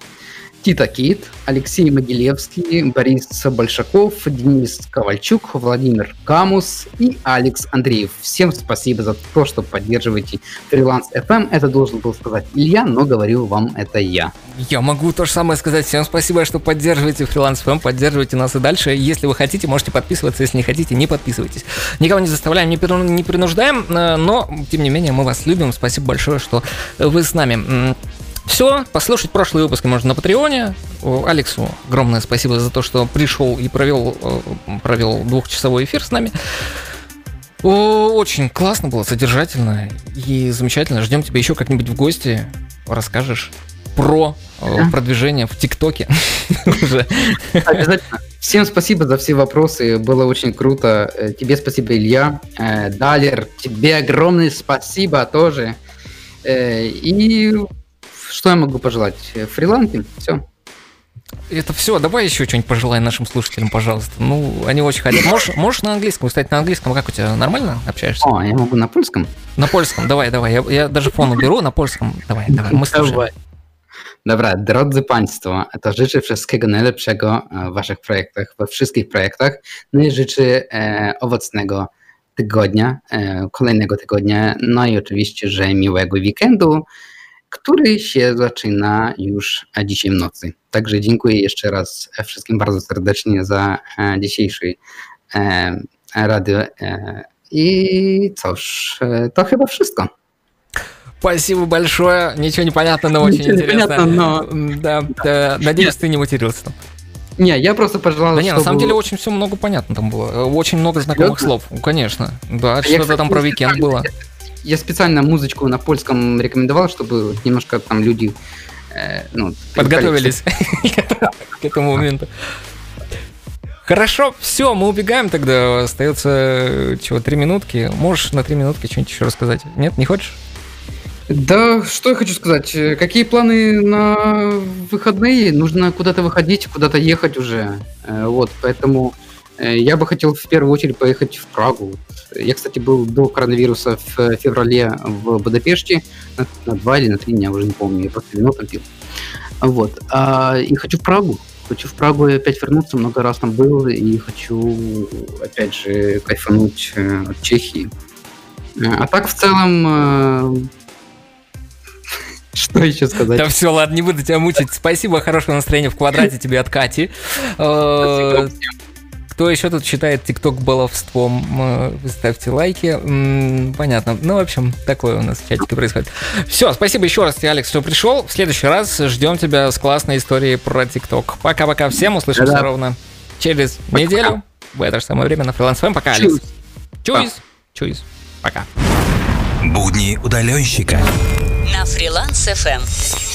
Тита Кит, Алексей Могилевский, Борис Большаков, Денис Ковальчук, Владимир Камус и Алекс Андреев. Всем спасибо за то, что поддерживаете фриланс FM. Это должен был сказать Илья, но говорил вам это я. Я могу то же самое сказать. Всем спасибо, что поддерживаете фриланс ФМ, поддерживаете нас и дальше. Если вы хотите, можете подписываться. Если не хотите, не подписывайтесь. Никого не заставляем, не принуждаем, э, но, тем не менее, мы вас любим. Спасибо большое, что вы с нами. Все, послушать прошлые выпуски можно на Патреоне. Алексу огромное спасибо за то, что пришел и провел, э, провел двухчасовой эфир с нами. Очень классно было, содержательно и замечательно. Ждем тебя еще как-нибудь в гости. Расскажешь про э, Да. продвижение в ТикТоке. <laughs> Обязательно. Всем спасибо за все вопросы. Было очень круто. Э, Тебе спасибо, Илья. Далер, тебе огромное спасибо тоже. И что я могу пожелать? Э, Фрилансы. Все. Это все. Давай еще что-нибудь пожелай нашим слушателям, пожалуйста. Ну, они очень хотят. Можешь, можешь на английском? Кстати, на английском как у тебя? Нормально общаешься? О, я могу на польском? На польском. Давай, давай. Я, я даже фон уберу на польском. Давай, давай. Мы слушаем. Давай. Dobra, drodzy Państwo, to życzę wszystkiego najlepszego w Waszych projektach, we wszystkich projektach. No i życzę e, owocnego tygodnia, e, kolejnego tygodnia, no i oczywiście, że miłego weekendu, który się zaczyna już dzisiaj w nocy. Także dziękuję jeszcze raz wszystkim bardzo serdecznie za e, dzisiejszy e, radio. E, I cóż, e, to chyba wszystko. Спасибо большое. Ничего не понятно, но очень Ничего интересно. понятно, но- Да, да, надеюсь, ты не матерился. Не, я просто пожелал, Да не, на самом чтобы- деле очень все много понятно там было. Очень много знакомых Серьезно? слов. Конечно. Да, Я, что-то там про уикенд было. Я специально музычку на польском рекомендовал, чтобы немножко там люди э, ну, Подготовились <laughs> к этому моменту. Хорошо, все, мы убегаем тогда. Остается, э, чего, три минутки. Можешь на три минутки что-нибудь еще рассказать? Нет, не хочешь? Да, что я хочу сказать. Э, Какие планы на выходные? Нужно куда-то выходить, куда-то ехать уже. Э, Вот, поэтому я бы хотел в первую очередь поехать в Прагу. Я, кстати, был до коронавируса в феврале в Будапеште на, на два или на три дня, уже не помню, я просто вино там пил. Вот. А, и хочу в Прагу. Хочу в Прагу опять вернуться, много раз там был, и хочу, опять же, кайфануть э, от Чехии. Э, А так, в целом, э, <laughs> что еще сказать? Да все, ладно, не буду тебя мучить. Спасибо, хорошего настроения в квадрате тебе от Кати. Э, Спасибо. Кто еще тут считает ТикТок баловством, ставьте лайки. Понятно. Ну, в общем, такое у нас в чатике происходит. Все, спасибо еще раз тебе, Алекс, что пришел. В следующий раз ждем тебя с классной историей про ТикТок. Пока-пока всем, услышимся Да-да. ровно через неделю. В это же самое время на фриланс ФМ. Пока, Алекс. Чуйс. Чуйс. Пока. Будни удаленщика. На фриланс FM.